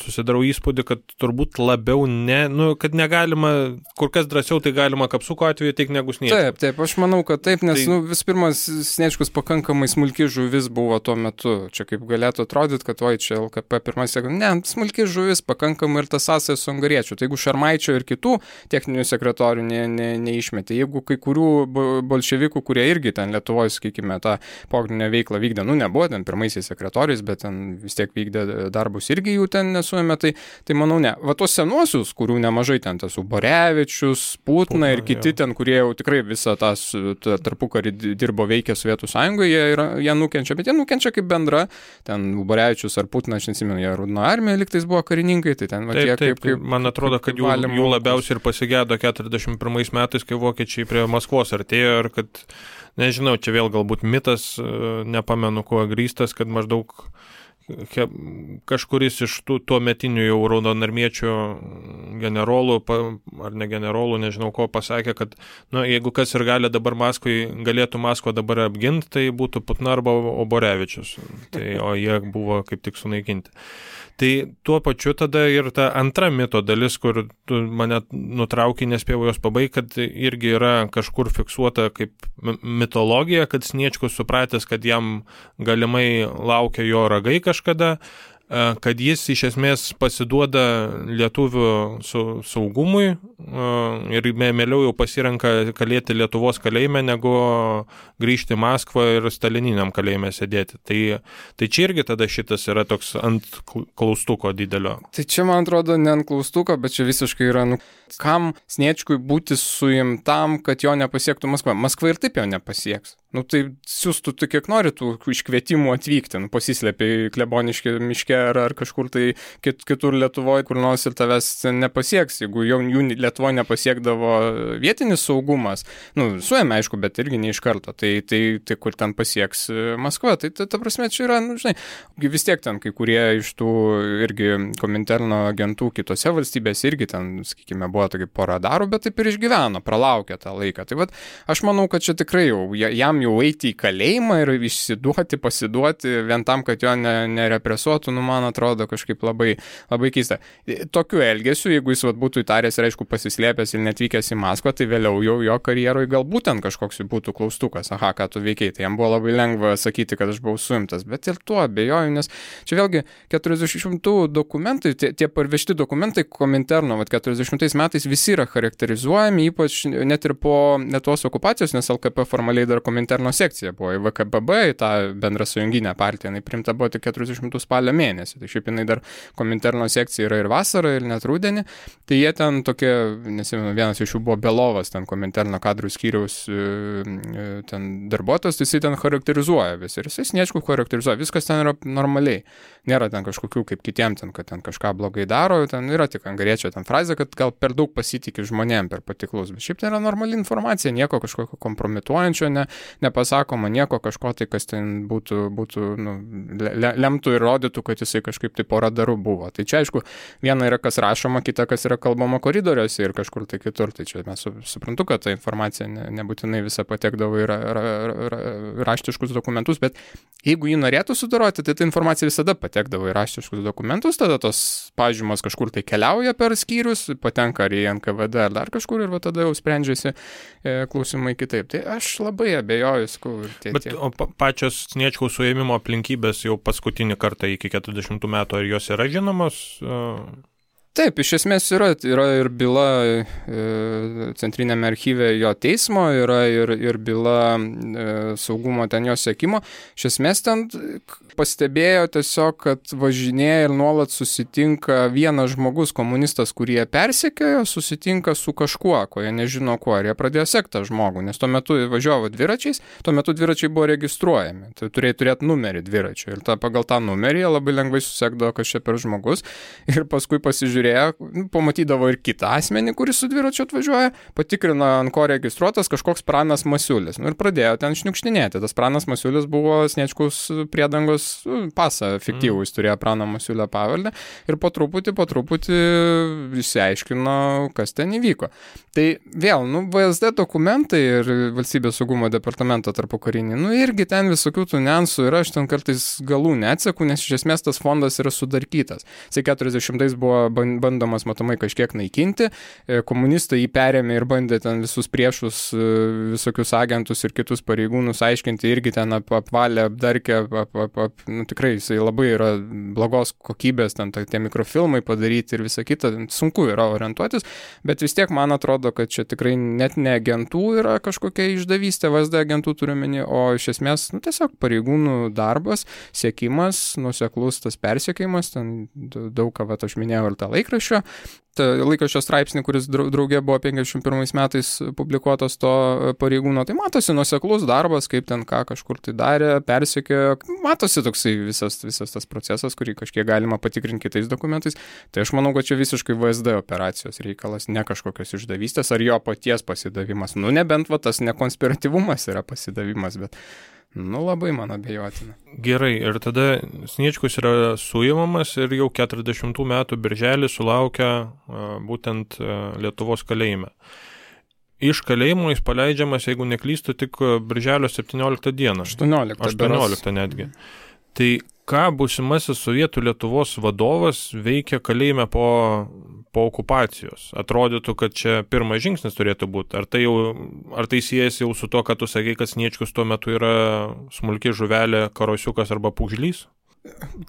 susidarau įspūdį, kad turbūt labiau ne, nu, kad negalima, kur kas drąsiau tai galima kapsuko atveju teikti negu Sniečkaus. Taip, taip, aš manau, kad taip, nes tai... nu, vis pirmas, Sniečkus pakankamai smulki žuvis buvo tuo metu. Čia kaip galėtų atrodyti, kad oi, čia LKP pirmas, ne, smulki žuvis pakankamai pakankamai ir tas sąsajas su angariečiu. Tai jeigu Šarmaičio ir kitų techninių sekretorių ne, ne, neišmetė, jeigu kai kurių bolševikų, kurie irgi ten Lietuvoje, sakykime, tą pogrindinę veiklą vykdė, nu nebuvo ten pirmaisiais sekretoriais, bet ten vis tiek vykdė darbus irgi jų ten nesuėmė, tai, tai manau ne. Va tos senuosius, kurių nemažai ten tas Uborevičius, Putina ir kiti jau. ten, kurie jau tikrai visą tą tarpukarį dirbo veikia Sovietų sąjungoje, jie, yra, jie nukenčia, bet jie nukenčia kaip bendra, ten Uborevičius ar Putina, aš nesimenu, jie Rūdno armija liktais buvo karininkai, tai ten ten taip, tie, taip, kaip, kaip, man atrodo, kad jų, jų labiausiai ir pasigėdo 41 metais, kai vokiečiai prie Maskvos artėjo ir kad, nežinau, čia vėl galbūt mitas, e, nepamenu kuo grįstas, kad maždaug kažkuris iš tų tuo metinių jau raudonarmiečių generolų, ar ne generolų, nežinau ko, pasakė, kad nu, jeigu kas ir gali dabar Maskvai, galėtų Maskvą dabar apginti, tai būtų Putna arba Oborevičius. Tai, o jie buvo kaip tik sunaikinti. Tai tuo pačiu tada ir ta antra mito dalis, kur mane nutraukai, nespėjau jos pabaigti, kad irgi yra kažkur fiksuota kaip mitologija, kad Sniečkus supratęs, kad jam galimai laukia jo ragai kažkada, E, kad jis iš esmės pasiduoda lietuvių saugumui e, ir mėliau jau pasirenka kalėti Lietuvos kalėjime, negu grįžti Maskvą ir stalininiam kalėjime sėdėti. Tai, tai čia irgi tada šitas yra toks ant klaustuko didelio. Tai čia man atrodo ne ant klaustuko, bet čia visiškai yra, nu, kam Sniečkui būti suimtam, kad jo nepasiektų Maskva. Maskva ir taip jo nepasieks. Nu tai siūstų tu kiek nori tų iškvietimų atvykti, nu, pasislėpi kleboniški miške ar, ar kažkur tai kit, kitur Lietuvoje, kur nors ir tavęs nepasieks. Jeigu jau jų Lietuvoje nepasiekdavo vietinis saugumas, nu, suėmė aišku, bet irgi ne iš karto, tai, tai, tai kur ten pasieks Maskva, tai ta, ta prasme čia yra, nu, žinai, vis tiek ten kai kurie iš tų irgi kominterno agentų kitose valstybėse irgi ten, sakykime, buvo tokie pora darų, bet taip ir išgyveno, pralaukė tą laiką. Tai vad, aš manau, kad čia tikrai jau jam jau jau eiti į kalėjimą ir išsiduoti, pasiduoti vien tam, kad jo ne, nerepresuotų, nu, man atrodo kažkaip labai, labai keista. Tokiu elgesiu, jeigu jis vat, būtų įtaręs ir aišku pasislėpęs ir netvykęs į Maskvą, tai vėliau jau jo karjeroje galbūt ten kažkoks būtų klaustukas, aha, ką tu veikiai, tai jam buvo labai lengva sakyti, kad aš buvau suimtas, bet ir tuo abejoju, nes čia vėlgi 40 dokumentai, tie, tie parvežti dokumentai Kominterno, vat 40 metais visi yra charakterizuojami, ypač net ir po Lietuvos okupacijos, nes LKP formaliai dar Kominterno Kominterno sekcija buvo. Į VKBB, į tą bendrą sujunginę partiją, jinai primta buvo tik 40 spalio mėnesį, tai šiaip jinai dar Kominterno sekcija yra ir vasarą, ir net rudenį, tai jie ten tokie, nesimenu, vienas iš jų buvo Belovas, ten Kominterno kadrų skyriaus e, e, ten darbuotojas, tai jisai ten charakterizuoja vis ir jisai sniečkų charakterizuoja, viskas ten yra normaliai, nėra ten kažkokių kaip kitiem ten, kad ten kažką blogai daro, ten yra tik angarėčio ten frazė, kad gal per daug pasitikė žmonėm per patiklus, bet šiaip tai yra normali informacija, nieko kažkokio kompromituojančio, ne, nepasakoma nieko kažko tai, kas ten būtų, būtų nu, le, lemtų ir rodytų, kad jisai kažkaip tai pora darų buvo. Tai čia aišku, viena yra kas rašoma, kita kas yra kalbama koridoriuose ir kažkur tai kitur. Tai čia mes suprantu, kad ta informacija ne, nebūtinai visa patekdavo į ra, ra, ra, raštiškus dokumentus, bet jeigu jį norėtų sudaroti, tai ta informacija visada patekdavo į raštiškus dokumentus, tada tos pažymos kažkur tai keliauja per skyrius, patenka ar į NKVD ar dar kažkur ir va tada jau sprendžiasi e, klausimai kitaip. Tai aš labai abejoju, kur tie. Bet tie... o pačios Sniečkaus suėmimo aplinkybės jau paskutinį kartą iki 40 metų, ar jos yra žinomos? Taip, iš esmės yra, yra ir byla e, centrinėme archyve jo teismo, yra ir, ir byla e, saugumo ten jo sėkimo. Iš esmės ten pastebėjo tiesiog, kad važinėja ir nuolat susitinka vienas žmogus, komunistas, kurį jie persekiojo, susitinka su kažkuo, ko jie nežino kuo, ir jie pradėjo sekti žmogų, nes tuo metu važiavo dviračiais, tuo metu dviračiai buvo registruojami, tai turėjo turėti numerį dviračio ir ta, pagal tą numerį jie labai lengvai susekdavo, kas čia per žmogus. Ir paskui pasižiūrėjo, nu, pamatydavo ir kitą asmenį, kuris su dviračiu atvažiuoja, patikrino, ant ko registruotas kažkoks pranas masiulis. Nu, ir pradėjo ten šniukštinėti. Tas pranas masiulis buvo Sniečkus priedangos pasą fiktyvų, jis turėjo Prano Masiulio pavaldę ir po truputį, po truputį išsiaiškino, kas ten įvyko. Tai vėl, nu, VSD dokumentai ir valstybės saugumo departamento tarpu karinį, nu, irgi ten visokių tų niansų ir aš ten kartais galų neatseku, nes iš esmės tas fondas yra sudarkytas. Jisai 40-ais buvo bandomas matomai kažkiek naikinti, e, komunistai jį perėmė ir bandė ten visus priešus, e, visokius agentus ir kitus pareigūnus aiškinti, irgi ten ap, apvalė, apdarkė, ap, ap, ap, nu, tikrai jisai labai yra blogos kokybės, ten tie mikrofilmai padaryti ir visa kita, sunku yra orientuotis, bet vis tiek man atrodo, kad čia tikrai net ne agentų yra kažkokia išdavystė, VSD agentų turiuomenį, o iš esmės, nu, tiesiog pareigūnų darbas, siekimas, nuseklus tas persiekimas, ten daug ką, va, aš minėjau ir tą laikraščio, laikraščio straipsnį, kuris draugė buvo 51 metais publikuotas to pareigūno, tai matosi nuseklus darbas, kaip ten ką kažkur tai darė, persekiojo, matosi toksai visas, visas tas procesas, kurį kažkiek galima patikrinti kitais dokumentais. Tai aš manau, kad čia visiškai VSD operacijos reikalas, ne kažkokios išdavystės ar jo paties pasidavimas. Nu, nebent va tas nekonspiratyvumas yra pasidavimas, bet Nu, labai man abejotina. Gerai, ir tada Sniečkus yra suimamas ir jau 40 metų birželį sulaukia uh, būtent uh, Lietuvos kalėjime. Iš kalėjimo jis paleidžiamas, jeigu neklystu, tik birželio 17 dieną. 18. 18 netgi. Tai ką būsimasis sovietų Lietuvos vadovas veikia kalėjime po, po okupacijos? Atrodytų, kad čia pirmas žingsnis turėtų būti. Ar tai, jau, ar tai siejasi jau su to, kad tu sakai, kad Sniečkus tuo metu yra smulki žuvelė, karosiukas arba pūžlys?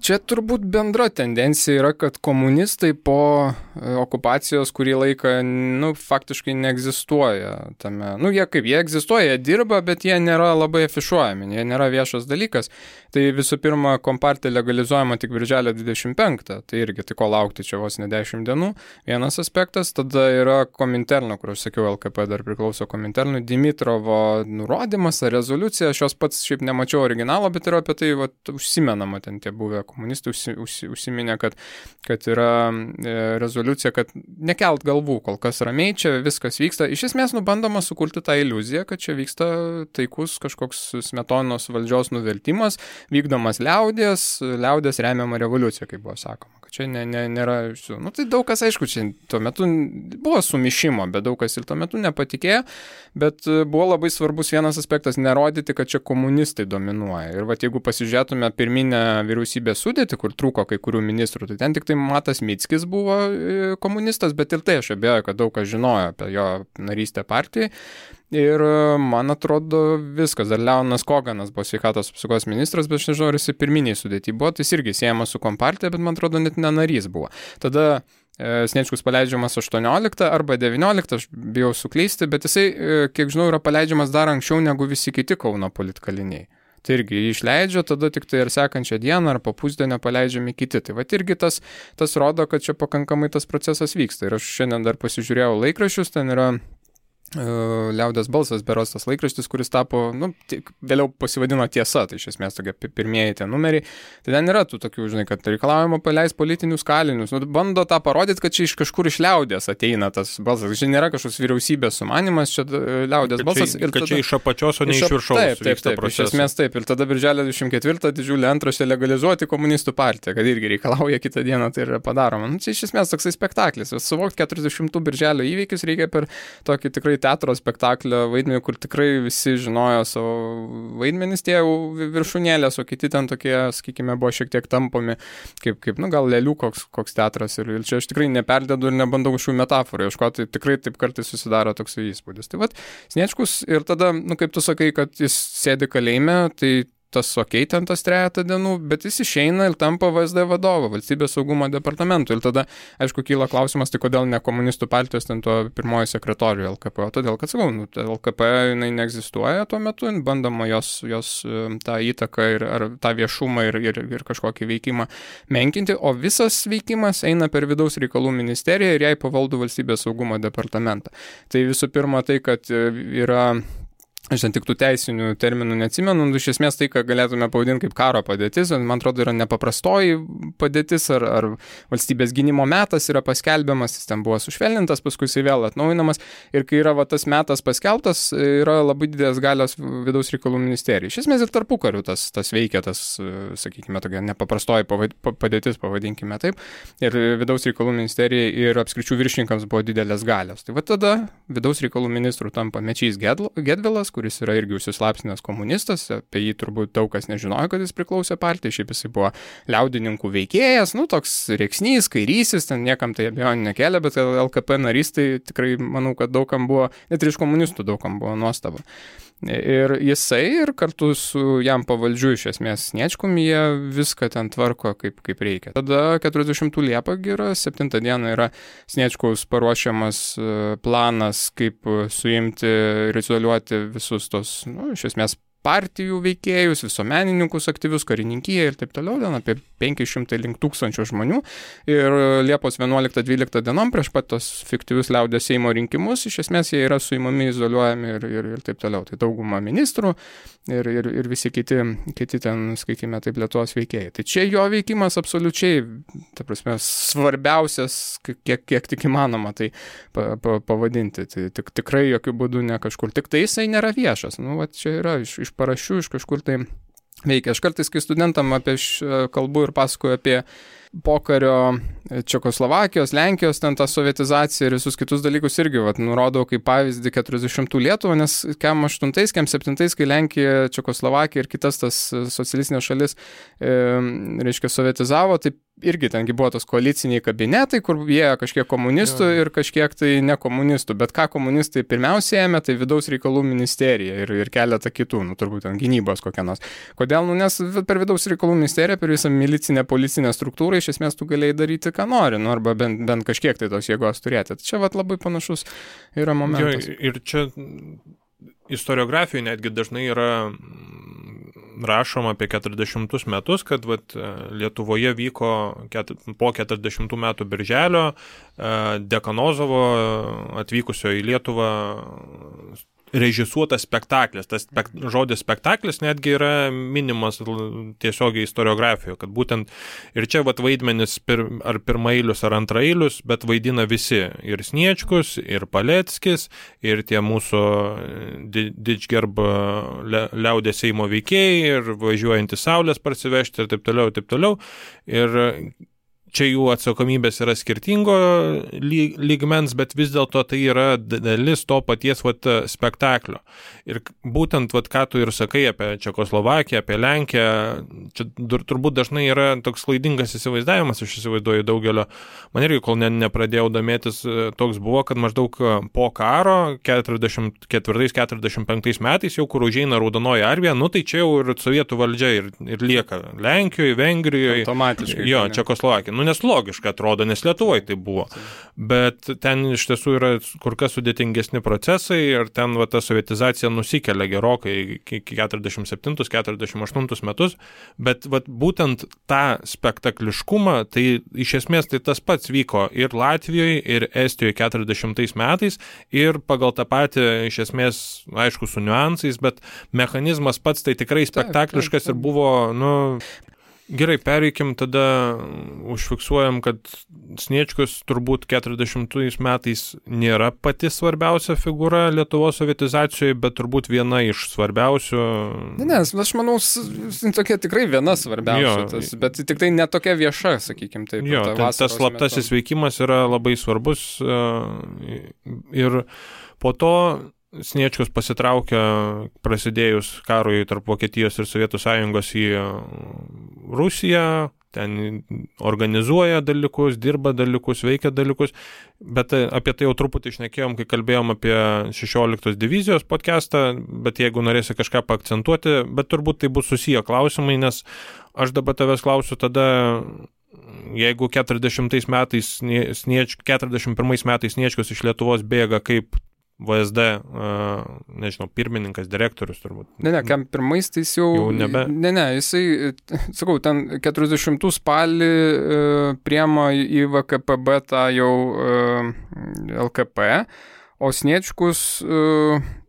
Čia turbūt bendra tendencija yra, kad komunistai po e, okupacijos kurį laiką, nu, faktiškai neegzistuoja tame. Nu, jie kaip, jie egzistuoja, jie dirba, bet jie nėra labai afišuojami, jie nėra viešas dalykas. Tai visų pirma, kompartija legalizuojama tik birželio 25, tai irgi tai ko laukti čia vos ne 10 dienų. Vienas aspektas, tada yra Kominterno, kur aš sakiau, LKP dar priklauso Kominternui, Dimitrovo nurodymas ar rezoliucija, aš jos pats šiaip nemačiau originalo, bet yra apie tai vat, užsimenama ten tie buvę komunistai užsi, užsi, užsiminė, kad, kad yra e, rezoliucija, kad nekelt galvų, kol kas ramiai čia viskas vyksta. Iš esmės nubandoma sukurti tą iliuziją, kad čia vyksta taikus kažkoks smetonos valdžios nuvertimas, vykdomas liaudės, liaudės remiama revoliucija, kaip buvo sakoma. Čia ne, ne, nėra, nu tai daug kas, aišku, čia tuo metu buvo sumišimo, bet daug kas ir tuo metu nepatikėjo, bet e, buvo labai svarbus vienas aspektas - nerodyti, kad čia komunistai dominuoja. Ir va, jeigu pasižiūrėtume pirminę vyriausybės sudėtį, kur trūko kai kurių ministrų, tai ten tik tai Matas Mitskis buvo e, komunistas, bet ir tai aš abejoju, kad daug kas žinojo apie jo narystę partijai. Ir e, man atrodo viskas. Dar Leonas Koganas buvo sveikatos apsaugos ministras, bet aš nežinau, ar jisai pirminiai sudėti buvo, tai jis irgi siejamas su kompartija, bet man atrodo net nenarys buvo. Tada e, Sniečkus paleidžiamas 18 arba 19, aš bijau suklysti, bet jisai, e, kiek žinau, yra paleidžiamas dar anksčiau negu visi kiti Kauno politkaliniai. Tai irgi jį išleidžia, tada tik tai ir sekančią dieną ar po pusdienio paleidžiami kiti. Tai va irgi tas, tas rodo, kad čia pakankamai tas procesas vyksta. Ir aš šiandien dar pasižiūrėjau laikrašius, ten yra liaudės balsas, beros tas laikraštis, kuris tapo, nu, tik, vėliau pasivadino tiesa, tai iš esmės tokie pirmieji tie numeriai. Tai ten yra tų tokių, žinai, kad reikalaujama paleisti politinius kalinius. Nu, bando tą parodyti, kad čia iš kažkur iš liaudės ateina tas balsas. Čia nėra kažkoks vyriausybės sumanimas, čia e, liaudės kad balsas. Čia, ir kad tada, čia iš apačios, o ne iš, viršaus. Taip, taip, taip. Procesas. Iš esmės taip. Ir tada birželio 24 didžiulį antraštę legalizuoti komunistų partiją, kad irgi reikalauja kitą dieną tai yra padaroma. Nu, čia iš esmės toksai spektaklis. Suvokti 40 birželio įvykius reikia per tokį tikrai teatro spektaklio vaidmenį, kur tikrai visi žinojo savo vaidmenis, tie viršūnėlės, o kiti ten tokie, sakykime, buvo šiek tiek tampomi, kaip, kaip nu, gal lėlių koks, koks teatras. Ir, ir čia aš tikrai neperdėdu ir nebandau kažkokių metaforų ieškoti, tai tikrai taip kartais susidaro toks įspūdis. Tai vad, Sniečkus ir tada, nu, kaip tu sakai, kad jis sėdi kalėjime, tai tas ok ten tas trejata dienų, bet jis išeina ir tampa VSD vadovu, valstybės saugumo departamentu. Ir tada, aišku, kyla klausimas, tai kodėl ne komunistų partijos ten to pirmojo sekretorių LKP, o todėl, kad sakau, nu, LKP jinai neegzistuoja tuo metu, bandama jos, jos e, tą įtaką ir tą viešumą ir, ir, ir kažkokį veikimą menkinti, o visas veikimas eina per vidaus reikalų ministeriją ir jai pavaldų valstybės saugumo departamentą. Tai visų pirma tai, kad e, yra Aš ten tik tų teisinių terminų neatsimenu, nu, iš esmės tai, ką galėtume pavadinti kaip karo padėtis, man atrodo, yra nepaprastoji padėtis ar, ar valstybės gynimo metas yra paskelbiamas, jis ten buvo sušvelnintas, paskui jis vėl atnaujinamas ir kai yra va, tas metas paskelbtas, yra labai didelės galios vidaus reikalų ministerijai. Iš esmės ir tarpu kariu tas, tas veikia, tas, sakykime, tokia nepaprastoji padėtis, pavadinkime taip, ir vidaus reikalų ministerijai ir apskričių viršininkams buvo didelės galios. Tai va tada vidaus reikalų ministrų tampa Mečys Gedvilas, kuris yra irgi užsislapstinęs komunistas, apie jį turbūt daug kas nežinojo, kad jis priklausė partijai, šiaip jisai buvo liaudininkų veikėjas, nu toks reiksnys, kairysis, ten niekam tai abejonių nekelia, bet LKP narys tai tikrai manau, kad daugam buvo, net ir iš komunistų daugam buvo nuostaba. Ir jisai ir kartu su jam pavaldžiu iš esmės Sniečkum jie viską ten tvarko kaip, kaip reikia. Tada 40 Liepą yra, 7 dieną yra Sniečkaus paruošiamas e, planas, kaip suimti ir izoliuoti visus tos, nu, iš esmės partijų veikėjus, visuomenininkus, aktyvius, karininkiją ir taip toliau, ten apie 500 link tūkstančių žmonių. Ir Liepos 11-12 dienom prieš pat tos fiktyvius liaudės Seimo rinkimus, iš esmės jie yra suimami, izoliuojami ir, ir, ir taip toliau. Tai dauguma ministrų ir, ir, ir visi kiti, kiti ten, sakykime, taip Lietuvos veikėjai. Tai čia jo veikimas absoliučiai, ta prasme, svarbiausias, kiek, kiek tik įmanoma tai pa, pa, pavadinti. Tai tik, tikrai jokių būdų ne kažkur. Tik tai jisai nėra viešas. Nu, va, čia yra iš, iš parašių, iš kažkur tai veikia. Aš kartais, kai studentam apie kalbų ir pasakoju apie pokario Čekoslovakijos, Lenkijos, ten tą sovietizaciją ir visus kitus dalykus irgi vat, nurodau kaip pavyzdį 40 Lietuvą, nes kem 8, kem 7, kai Lenkija, Čekoslovakija ir kitas tas socialistinės šalis, e, reiškia, sovietizavo, tai irgi tengi buvo tos koaliciniai kabinetai, kur jie kažkiek komunistų jo. ir kažkiek tai ne komunistų, bet ką komunistai pirmiausia ėmė, tai vidaus reikalų ministerija ir, ir keletą kitų, nu turbūt ten gynybos kokią nors. Kodėl? Nu, nes per vidaus reikalų ministeriją, per visą milicinę policinę struktūrą iš esmės tu galėjai daryti, ką nori, nu, arba bent, bent kažkiek tai tos jėgos turėti. Tai čia vat, labai panašus yra momentas. Jo, ir čia istoriografijoje netgi dažnai yra rašoma apie 40 metus, kad vat, Lietuvoje vyko ket, po 40 metų birželio Dekanozovo atvykusio į Lietuvą režisuotas spektaklis. Tas spek žodis spektaklis netgi yra minimas tiesiogiai istoriografijoje, kad būtent ir čia vat vaidmenis pir, ar pirmailius ar antrailius, bet vaidina visi. Ir Sniečkus, ir Paleckis, ir tie mūsų di didžgerb liaudės Seimo veikėjai, ir važiuojantys Saulės parsivežti ir taip toliau, ir taip toliau. Ir čia jų atsakomybės yra skirtingo lygmens, bet vis dėlto tai yra dalis to paties vat, spektaklio. Ir būtent, vat, ką tu ir sakai apie Čekoslovakiją, apie Lenkiją, čia turbūt dažnai yra toks klaidingas įsivaizdavimas, aš įsivaizduoju daugelio. Man irgi, kol ne, nepradėjau domėtis, toks buvo, kad maždaug po karo, 44-45 metais, jau kur užeina Raudonoji armija, nu tai čia jau ir sovietų valdžia ir, ir lieka Lenkijoje, Vengrijoje. Jo, Čekoslovakijoje nu žmonės logiška atrodo, nes Lietuvoje tai buvo. Bet ten iš tiesų yra kur kas sudėtingesni procesai ir ten va, ta sovietizacija nusikelia gerokai iki 47-48 metus, bet va, būtent tą spektakliškumą, tai iš esmės tai tas pats vyko ir Latvijoje, ir Estijoje 40 metais. Ir pagal tą patį, iš esmės, aišku, su niuansais, bet mechanizmas pats tai tikrai spektakliškas ir buvo, nu, Gerai, pereikim tada, užfiksuojam, kad Sniečkus turbūt 40 metais nėra pati svarbiausia figūra Lietuvos sovietizacijoje, bet turbūt viena iš svarbiausių. Ne, nes aš manau, tokia tikrai viena svarbiausia, jo, tas, bet tik tai netokia vieša, sakykime, taip. Jo, ta tas slaptasis veikimas yra labai svarbus e, ir po to Sniečkus pasitraukia prasidėjus karui tarp Vokietijos ir Sovietų sąjungos į Rusiją, ten organizuoja dalykus, dirba dalykus, veikia dalykus, bet apie tai jau truputį išnekėjom, kai kalbėjom apie 16 divizijos podcastą, bet jeigu norėsi kažką paakcentuoti, bet turbūt tai bus susiję klausimai, nes aš dabar tavęs klausiu tada, jeigu 40 metais, snieč, 41 metais Sniečkus iš Lietuvos bėga kaip VSD, nežinau, pirmininkas, direktorius turbūt. Ne, ne, kem pirmais tai jau. Jau nebe. Ne, ne, jisai, sakau, ten 40 spalį priema į VKPB tą jau LKP, o Sniečkus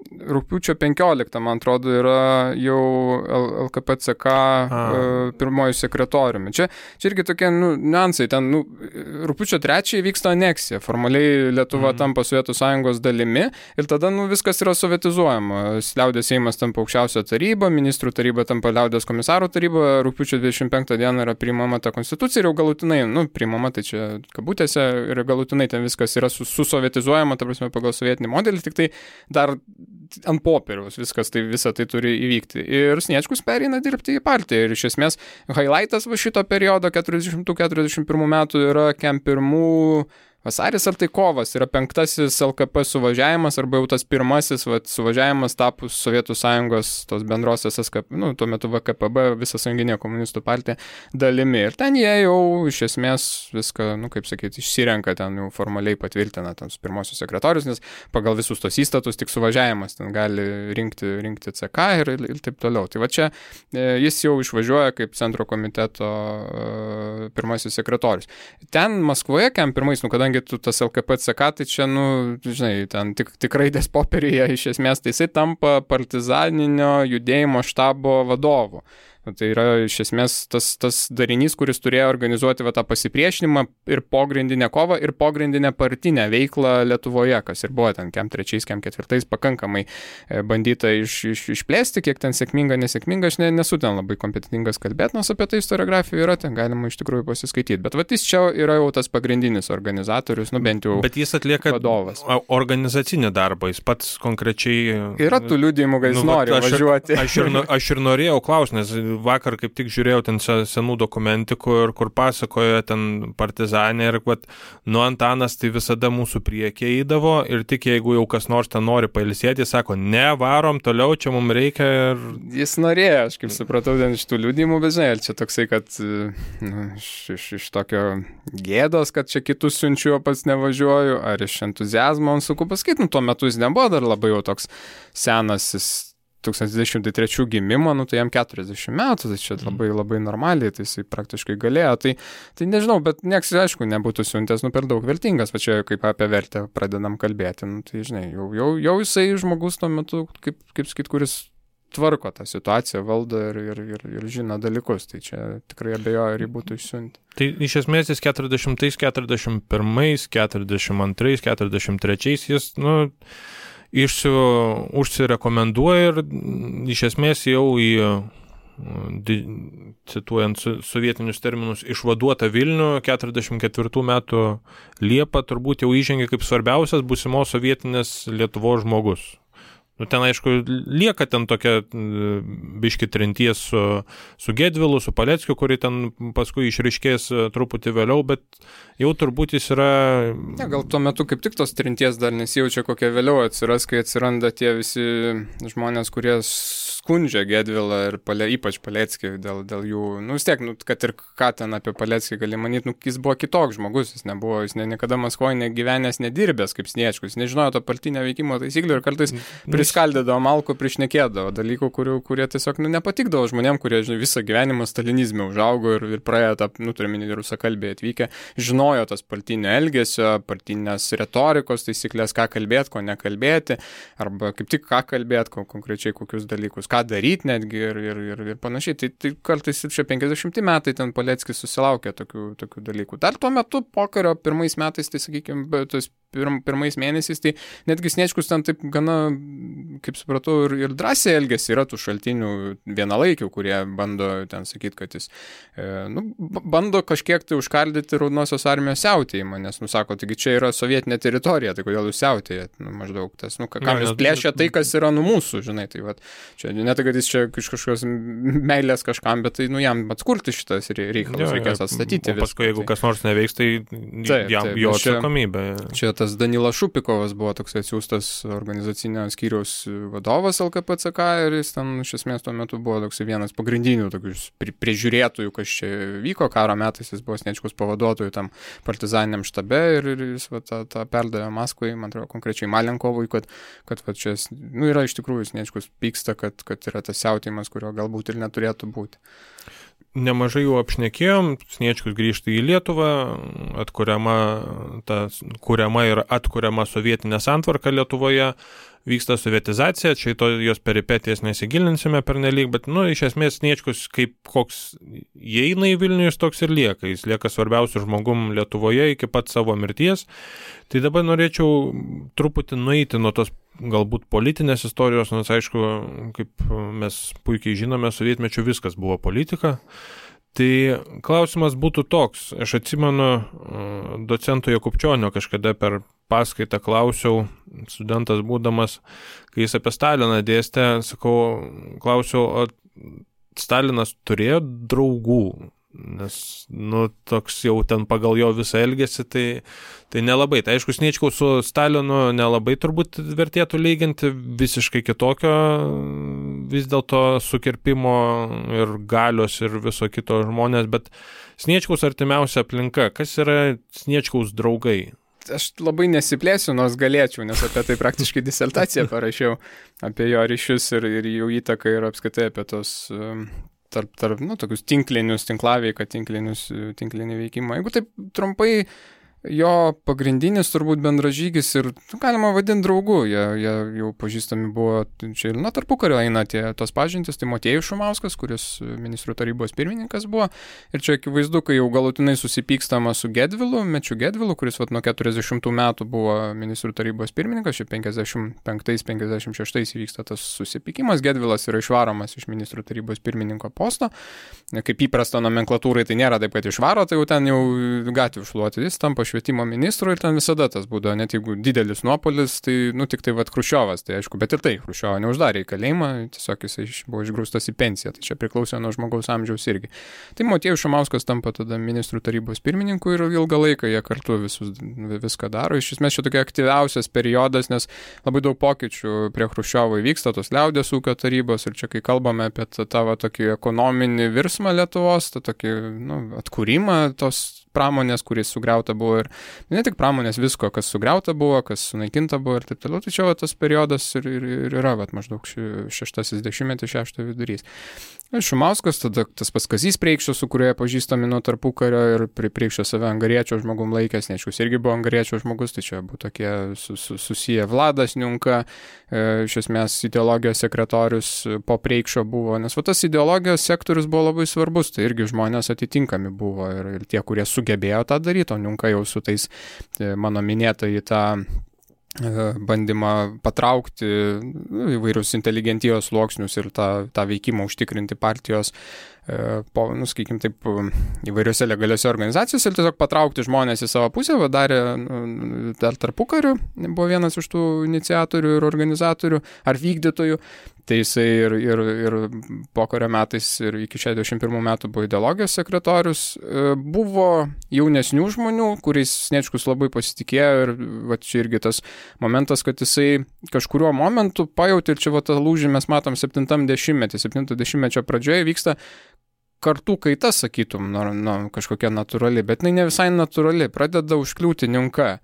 rūpiučio 15, man atrodo, yra jau LKPCK A. pirmoji sekretoriumi. Čia, čia irgi tokie nu, niuansai, ten nu, rūpiučio 3 vyksta aneksija, formaliai Lietuva mhm. tampa Sovietų sąjungos dalimi ir tada nu, viskas yra sovietizuojama. Liaudės Seimas tampa aukščiausio taryba, ministrų taryba tampa Liaudės komisarų taryba, rūpiučio 25 dieną yra priimama ta konstitucija ir jau galutinai, nu, priimama tai čia kabutėse ir galutinai ten viskas yra susovietizuojama, ta prasme, pagal sovietinį modelį, tik tai dar ant popieriaus viskas tai visą tai turi įvykti. Ir Sniečkus pereina dirbti į partiją. Ir iš esmės highlightas va šito periodo 40-41 metų yra kem pirmų Vasaris ar tai kovas yra penktasis LKP suvažiavimas arba jau tas pirmasis vat, suvažiavimas tapus Sovietų sąjungos tos bendrosios SKP, nu, tuo metu VKPB, visą sąjunginė komunistų partija dalimi. Ir ten jie jau iš esmės viską, nu, kaip sakyti, išsirenka ten jau formaliai patvirtina ten pirmosius sekretorius, nes pagal visus tos įstatus tik suvažiavimas ten gali rinkti, rinkti CK ir, ir, ir taip toliau. Tai va čia e, jis jau išvažiuoja kaip centro komiteto e, pirmasis sekretorius. Ten Maskvoje, kem pirmais, nu, kadangi kadangi tu tas LKPCK, tai čia, nu, žinai, ten tik, tikrai dės popierėje iš esmės, tai jisai tampa partizaninio judėjimo štabo vadovu. Tai yra iš esmės tas, tas darinys, kuris turėjo organizuoti va, tą pasipriešinimą ir pogrindinę kovą, ir pogrindinę partinę veiklą Lietuvoje, kas ir buvo ten kem trečiais, kem ketvirtais pakankamai e, bandyta iš, iš, išplėsti, kiek ten sėkminga, nesėkminga, aš ne, nesu ten labai kompetitingas kalbėti, nors apie tai istoriografija yra, ten galima iš tikrųjų pasiskaityti. Bet va, jis čia yra jau tas pagrindinis organizatorius, nu bent jau. Bet jis atlieka vadovas. organizacinį darbą, jis pats konkrečiai. Yra tų liūdėjimų, kad jis nu, nori aš, važiuoti. Aš ir, aš ir norėjau klausti, nes vakar kaip tik žiūrėjau ten senų dokumentikų ir kur pasakojo ten partizanė ir kad nu Antanas tai visada mūsų priekį eidavo ir tik jeigu jau kas nors ten nori pailsėti, sako, ne, varom toliau, čia mums reikia. Ir... Jis norėjo, aš kaip supratau, ten iš tų liūdimų, bet žinai, čia toksai, kad nu, iš, iš, iš tokio gėdos, kad čia kitus siunčiu, o pats nevažiuoju, ar iš entuzijazmo, man sunku pasakyti, nu tuo metu jis nebuvo dar labai jau toks senas, jis 1903 gimimo, nu, tai jam 40 metų, tai čia mhm. labai labai normaliai, tai jisai praktiškai galėjo. Tai, tai nežinau, bet nieks, aišku, nebūtų siuntęs, nu, per daug vertingas, pačioje kaip apie vertę pradedam kalbėti, nu, tai žinai, jau, jau, jau jisai žmogus tuo metu, kaip, kaip sakyt, kuris tvarko tą situaciją, valdo ir, ir, ir, ir žino dalykus, tai čia tikrai abejoju, ar jį būtų išsiuntę. Tai iš esmės jis 40, 41, 42, 43, jis, nu, išsi, užsirekomenduoja ir iš esmės jau į, cituojant sovietinius terminus, išvaduota Vilnių 44 metų Liepa turbūt jau įžengė kaip svarbiausias būsimos sovietinės Lietuvos žmogus. Nu, ten, aišku, lieka ten tokia biški trinties su, su Gedvilu, su Paleckiu, kuri ten paskui išriškės e, truputį vėliau, bet jau turbūt jis yra... Ne, gal tuo metu kaip tik tos trinties dar nesijaučia, kokia vėliau atsiras, kai atsiranda tie visi žmonės, kurie skundžia Gedvilą ir pale, ypač Paleckį dėl, dėl jų, nu vis tiek, nu, kad ir ką ten apie Paleckį gali manyti, nu, jis buvo kitoks žmogus, jis nebuvo, jis ne, niekada Maskvoje negyvenęs, nedirbęs kaip sniečkus, nežinojo to partinio veikimo taisyklių ir kartais mm. priskaldydavo malko, priešnekėdavo dalykų, kurių, kurie tiesiog nu, nepatikdavo žmonėm, kurie žinai, visą gyvenimą stalinizme užaugo ir, ir praėjo tą, nu, turime rusakalbį atvykę, žinojo tas partinio elgesio, partinės retorikos taisyklės, ką kalbėti, ko nekalbėti, arba kaip tik ką kalbėti, ko, konkrečiai kokius dalykus, ką daryti netgi ir, ir, ir, ir panašiai. Tai, tai kartais čia 50 metai ten Paleckis susilaukė tokių, tokių dalykų. Dar tuo metu pokario pirmais metais, tai sakykime, tas pirm, pirmais mėnesiais, tai netgi Sniečkus ten taip gana, kaip supratau, ir, ir drąsiai elgesi, yra tų šaltinių vienalaikių, kurie bando ten sakyti, kad jis e, nu, bando kažkiek tai užkardyti Raudonosios armijos siautėjimą, nes, nu, sako, taigi čia yra sovietinė teritorija, tai kodėl jūs siautėjat, nu, maždaug tas, nu, ką jūs plėšia tai, kas yra nu mūsų, žinai, tai va, čia ne tai, kad jis čia iš kažkokios meilės kažkam, bet tai, nu, jam atskurti šitas reikalas, reikės atstatyti. O paskui, jeigu tai. kas nors neveiks, tai taip, jam taip, jo atsakomybė. Čia, čia tas Danilas Šupikovas buvo toks atsiųstas organizacinio skyriaus vadovas LKPCK ir jis ten iš esmės tuo metu buvo toks vienas pagrindinių tokių pri, priežiūrėtojų, kas čia vyko. Karo metais, jis buvo Snečkus pavaduotojų tam partizaniniam štabe ir, ir jis va, tą, tą perdavė Maskvai, man atrodo, konkrečiai Malenkovui, kad, kad va, čia, nu, yra iš tikrųjų Snečkus pyksta, kad, kad yra tas siautimas, kurio galbūt ir neturėtų būti nemažai jų apšnekėjom, Sniečkus grįžta į Lietuvą, atkuriama, ta, kuriama ir atkuriama sovietinė santvarka Lietuvoje, vyksta sovietizacija, čia to jos peripetijas nesigilinsime per nelik, bet, nu, iš esmės Sniečkus kaip koks įeina į Vilnių, jis toks ir lieka, jis lieka svarbiausiu žmogum Lietuvoje iki pat savo mirties. Tai dabar norėčiau truputį nueiti nuo tos galbūt politinės istorijos, nors aišku, kaip mes puikiai žinome, sovietmečių viskas buvo politika. Tai klausimas būtų toks, aš atsimenu docento Jakubčionio kažkada per paskaitą klausiau, studentas būdamas, kai jis apie Staliną dėstė, sakau, klausiau, o Stalinas turėjo draugų, Nes, nu, toks jau ten pagal jo visą elgesį, tai, tai nelabai. Tai aišku, Sniečkaus su Stalinu nelabai turbūt vertėtų lyginti visiškai kitokio vis dėlto sukirpimo ir galios ir viso kito žmonės, bet Sniečkaus artimiausia aplinka, kas yra Sniečkaus draugai? Aš labai nesiplėsiu, nors galėčiau, nes apie tai praktiškai disertaciją parašiau, apie jo ryšius ir, ir jų įtaką ir apskaitai apie tos tarp, tarp nu, tokius tinklinius, tinklaveika, tinklinius, tinklinį veikimą. Jeigu taip trumpai jo pagrindinis turbūt bendražygis ir nu, galima vadinti draugu, jie, jie jau pažįstami buvo, čia ir nuo tarpu kario eina tie tos pažintis, tai Motėjus Šumauskas, kuris ministrų tarybos pirmininkas buvo, ir čia akivaizdu, kai jau galutinai susipykstama su Gedvilu, Mečiu Gedvilu, kuris vat, nuo 40 metų buvo ministrų tarybos pirmininkas, čia 55-56 įvyksta tas susipykimas, Gedvilas yra išvaromas iš ministrų tarybos pirmininko posto, kaip įprasta nomenklatūrai tai nėra taip, kad išvaro, tai jau ten jau gatvių šluoti, jis tampa švietimo ministru ir ten visada tas būdavo, net jeigu didelis nuopolis, tai, nu, tik tai vad Krušiovas, tai aišku, bet ir tai, Krušiovą neuždarė į kalėjimą, tiesiog jisai buvo išgrūstas į pensiją, tai čia priklausė nuo žmogaus amžiaus irgi. Tai Motėjus Šumauskas tampa tada ministrų tarybos pirmininku ir ilgą laiką jie kartu visus, viską daro. Iš esmės čia tokia aktyviausias periodas, nes labai daug pokyčių prie Krušiovo įvyksta, tos liaudės ūkio tarybos ir čia kai kalbame apie tą tavo tokį ekonominį virsmą Lietuvos, tą tokį nu, atkūrimą tos pramonės, kuris sugriauta buvo ir ne tik pramonės, visko, kas sugriauta buvo, kas sunaikinta buvo ir taip toliau. Čia va, tas periodas ir, ir, ir yra va, maždaug šeštasis dešimtmetis, šeštojo vidurys. Šumauskas, tada tas paskazys Preikščios, su kurioje pažįstami nuo tarpukario ir Preikščio save angariečio žmogum laikęs, neaiškus irgi buvo angariečio žmogus, tai čia buvo tokie su, su, susiję. Vladas Niunka, e, iš esmės ideologijos sekretorius po Preikščio buvo, nes va, tas ideologijos sektorius buvo labai svarbus, tai irgi žmonės atitinkami buvo ir, ir tie, kurie sugebėjo tą daryti, o Niunka jau su tais e, mano minėtai tą E, bandymą patraukti nu, įvairius inteligentijos sluoksnius ir tą, tą veikimą užtikrinti partijos, e, po, nu, sakykim, taip, įvairiose legaliose organizacijose ir tiesiog patraukti žmonės į savo pusę, darė nu, dar tarpu kariu, buvo vienas iš tų iniciatorių ir organizatorių ar vykdytojų. Tai jisai ir, ir, ir pokario metais ir iki 61 metų buvo ideologijos sekretorius. E, buvo jaunesnių žmonių, kuriais Sniečkus labai pasitikėjo ir va, čia irgi tas momentas, kad jisai kažkuriuo momentu pajauti ir čia va tą lūžį mes matom 70-metį, 70-mečio pradžioje vyksta kartų kaita, sakytum, nu, nu, kažkokia natūrali, bet jinai ne visai natūrali, pradeda užkliūti niunka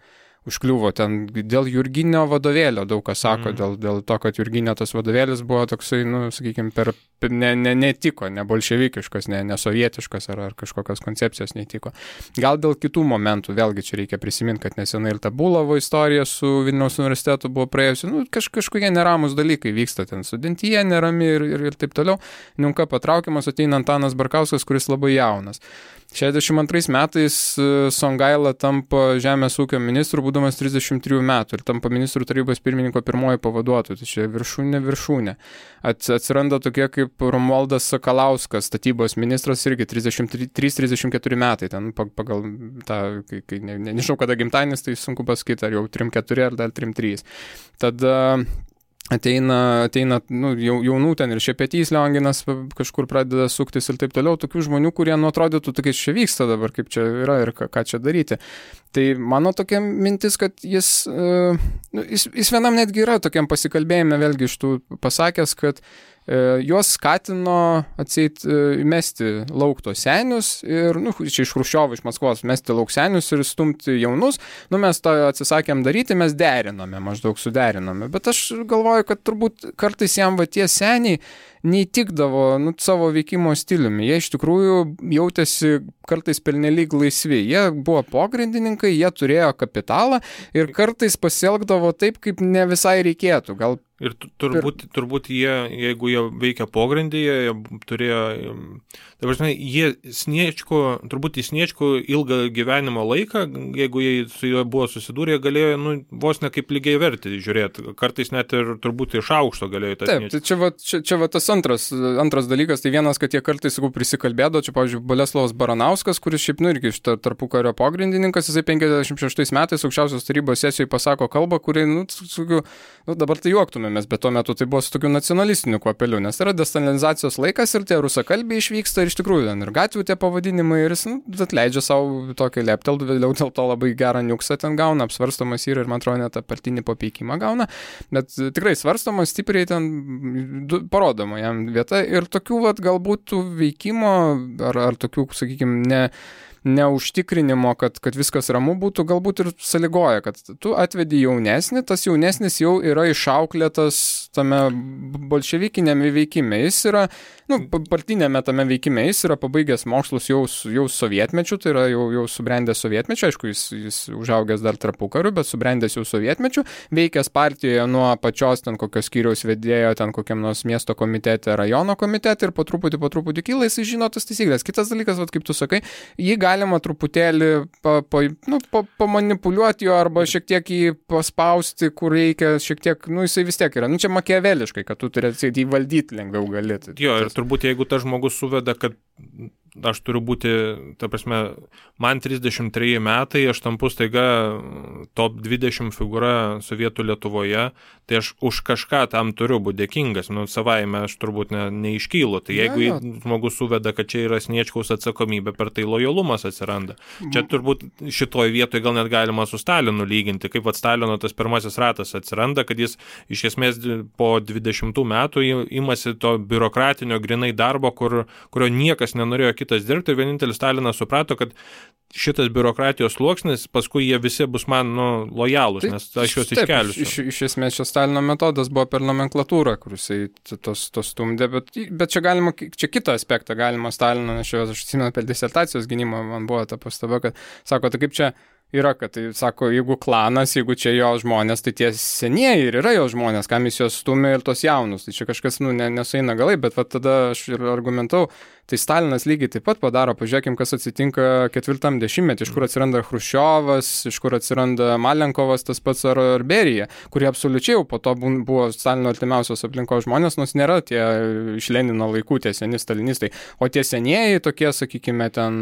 užkliuvo ten dėl Jurginio vadovėlio, daug kas sako, mm. dėl, dėl to, kad Jurginio tas vadovėlis buvo toksai, nu, sakykime, per, ne, ne, netiko, ne bolševikiškas, ne, ne sovietiškas ar, ar kažkokios koncepcijos netiko. Gal dėl kitų momentų, vėlgi čia reikia prisiminti, kad nesenai ir ta Bulovo istorija su Vilniaus universitetu buvo praėjusi, nu, kaž, kažkokie neramus dalykai vyksta ten, studentyje nerami ir, ir, ir taip toliau. Niunka patraukiamas ateina Antanas Barkauskas, kuris labai jaunas. 62 metais e, Songaila tampa žemės ūkio ministru, būdamas 33 metų ir tampa ministrų tarybos pirmininko pirmoji pavaduotoja. Tai čia viršūnė viršūnė. Atsiranda tokie kaip Romualdas Sakalauskas, statybos ministras, irgi 33-34 metai. Ten pagal tą, kai, kai ne, ne, nežinau kada gimtainis, tai sunku pasakyti, ar jau 3-4 ar dar 3-3. Tada ateina, ateina nu, jaunų ten ir šepetys Leonginas kažkur pradeda suktis ir taip toliau, tokių žmonių, kurie nu atrodytų, tai čia vyksta dabar, kaip čia yra ir ką, ką čia daryti. Tai mano tokia mintis, kad jis, uh, jis, jis vienam netgi yra tokiam pasikalbėjime vėlgi iš tų pasakęs, kad E, juos skatino atseit e, mesti laukto senius ir, nu, čia iš Hruščiovo, iš Maskvos, mesti lauk senius ir stumti jaunus. Nu, mes tą atsisakėm daryti, mes derinome, maždaug suderinome. Bet aš galvoju, kad turbūt kartais jam va tie seniai neįtikdavo nu, savo veikimo stiliumi. Jie iš tikrųjų jautėsi kartais pernelyg laisvi. Jie buvo pogrindininkai, jie turėjo kapitalą ir kartais pasielgdavo taip, kaip ne visai reikėtų. Gal Ir turbūt, turbūt jie, jeigu jie veikia pogrindyje, jie turėjo, tai prasme, jie sniečko, turbūt į sniečko ilgą gyvenimo laiką, jeigu jie su juo buvo susidūrę, galėjo, nu, vos ne kaip lygiai verti žiūrėti, kartais net ir turbūt iš aukšto galėjo tą. Taip, tai čia va, čia, čia va tas antras, antras dalykas, tai vienas, kad jie kartais, sakau, prisikalbėdavo, čia, pavyzdžiui, Boleslavas Baranauskas, kuris šiaip, nu, irgi iš tarpų kario pogrindininkas, jisai 56 metais aukščiausios tarybos sesijoje pasako kalbą, kuri, nu, sakiau, nu, dabar tai juoktumėmės, bet tuo metu tai buvo su tokiu nacionalistiniu kvapeliu, nes yra destalinizacijos laikas ir tie rusakalbiai išvyksta ir iš tikrųjų ten ir gatvių tie pavadinimai ir jis nu, atleidžia savo tokį lepteldą, vėliau dėl to labai gerą niuksą ten gauna, apsvarstomas yra ir man atrodo net partinį papeikimą gauna, bet tikrai svarstomas stipriai ten parodoma jam vieta ir tokių vat galbūt veikimo ar, ar tokių, sakykime, ne neužtikrinimo, kad, kad viskas ramu būtų, galbūt ir saligoja, kad tu atvedi jaunesnį, tas jaunesnis jau yra išauklėtas tame bolševikinėme veikime. Jis yra, nu, partinėme tame veikime, jis yra pabaigęs mokslus jau, jau sovietmečiu, tai yra jau, jau subrendęs sovietmečiu, aišku, jis, jis užaugęs dar tarpu kariu, bet subrendęs jau sovietmečiu, veikęs partijoje nuo pačios ten kokios skyriaus vedėjo, ten kokiam nors miesto komitete, rajono komitete ir po truputį, po truputį kyla, jis žino tas taisyklės. Kitas dalykas, vat, kaip tu sakai, jį gali galima truputėlį pa, pa, nu, pa, pamanipuliuoti jo arba šiek tiek jį paspausti, kur reikia, šiek tiek, nu jisai vis tiek yra. Nu čia makiaveliškai, kad tu turėsi jį valdyti lengviau galėti. Jo, ir turbūt jeigu tas žmogus suveda, kad aš turiu būti, ta prasme, man 33 metai, aš tampu staiga top 20 figūra Sovietų Lietuvoje, tai aš už kažką tam turiu būti dėkingas, nu savaime aš turbūt ne, neiškylu. Tai jeigu ja, ja. žmogus suveda, kad čia yra sniečkaus atsakomybė, per tai lojalumas atsiranda. Čia turbūt šitoje vietoje gal net galima su Stalinu lyginti, kaip vad Stalino tas pirmasis ratas atsiranda, kad jis iš esmės po 20 metų imasi to biurokratinio grinai darbo, kur, kurio niekas nenorėjo kitas dirbti ir vienintelis Stalinas suprato, kad šitas biurokratijos sluoksnis, paskui jie visi bus man nu, lojalūs, tai, nes aš juos iškeliu. Iš, iš esmės čia Stalino metodas buvo per nomenklatūrą, kur jisai tos, tos stumdė, bet, bet čia galima, čia kitą aspektą galima Stalino, nes aš atsimenu per disertacijos gynimą, man buvo ta pastaba, kad sako, tai kaip čia yra, kad tai sako, jeigu klanas, jeigu čia jo žmonės, tai tie senieji ir yra jo žmonės, kam jis juos stumia ir tos jaunus. Tai čia kažkas, nu, ne, nesueina galai, bet va, tada aš ir argumentau, tai Stalinas lygiai taip pat padaro, pažiūrėkim, kas atsitinka ketvirtam dešimtmetį, iš kur atsiranda Hruščiovas, iš kur atsiranda Malenkovas, tas pats ar, Berija, kurie absoliučiai jau po to buvo Stalino artimiausios aplinkos žmonės, nors nėra tie iš Lenino laikų tie seni stalinistai, o tie senieji tokie, sakykime, ten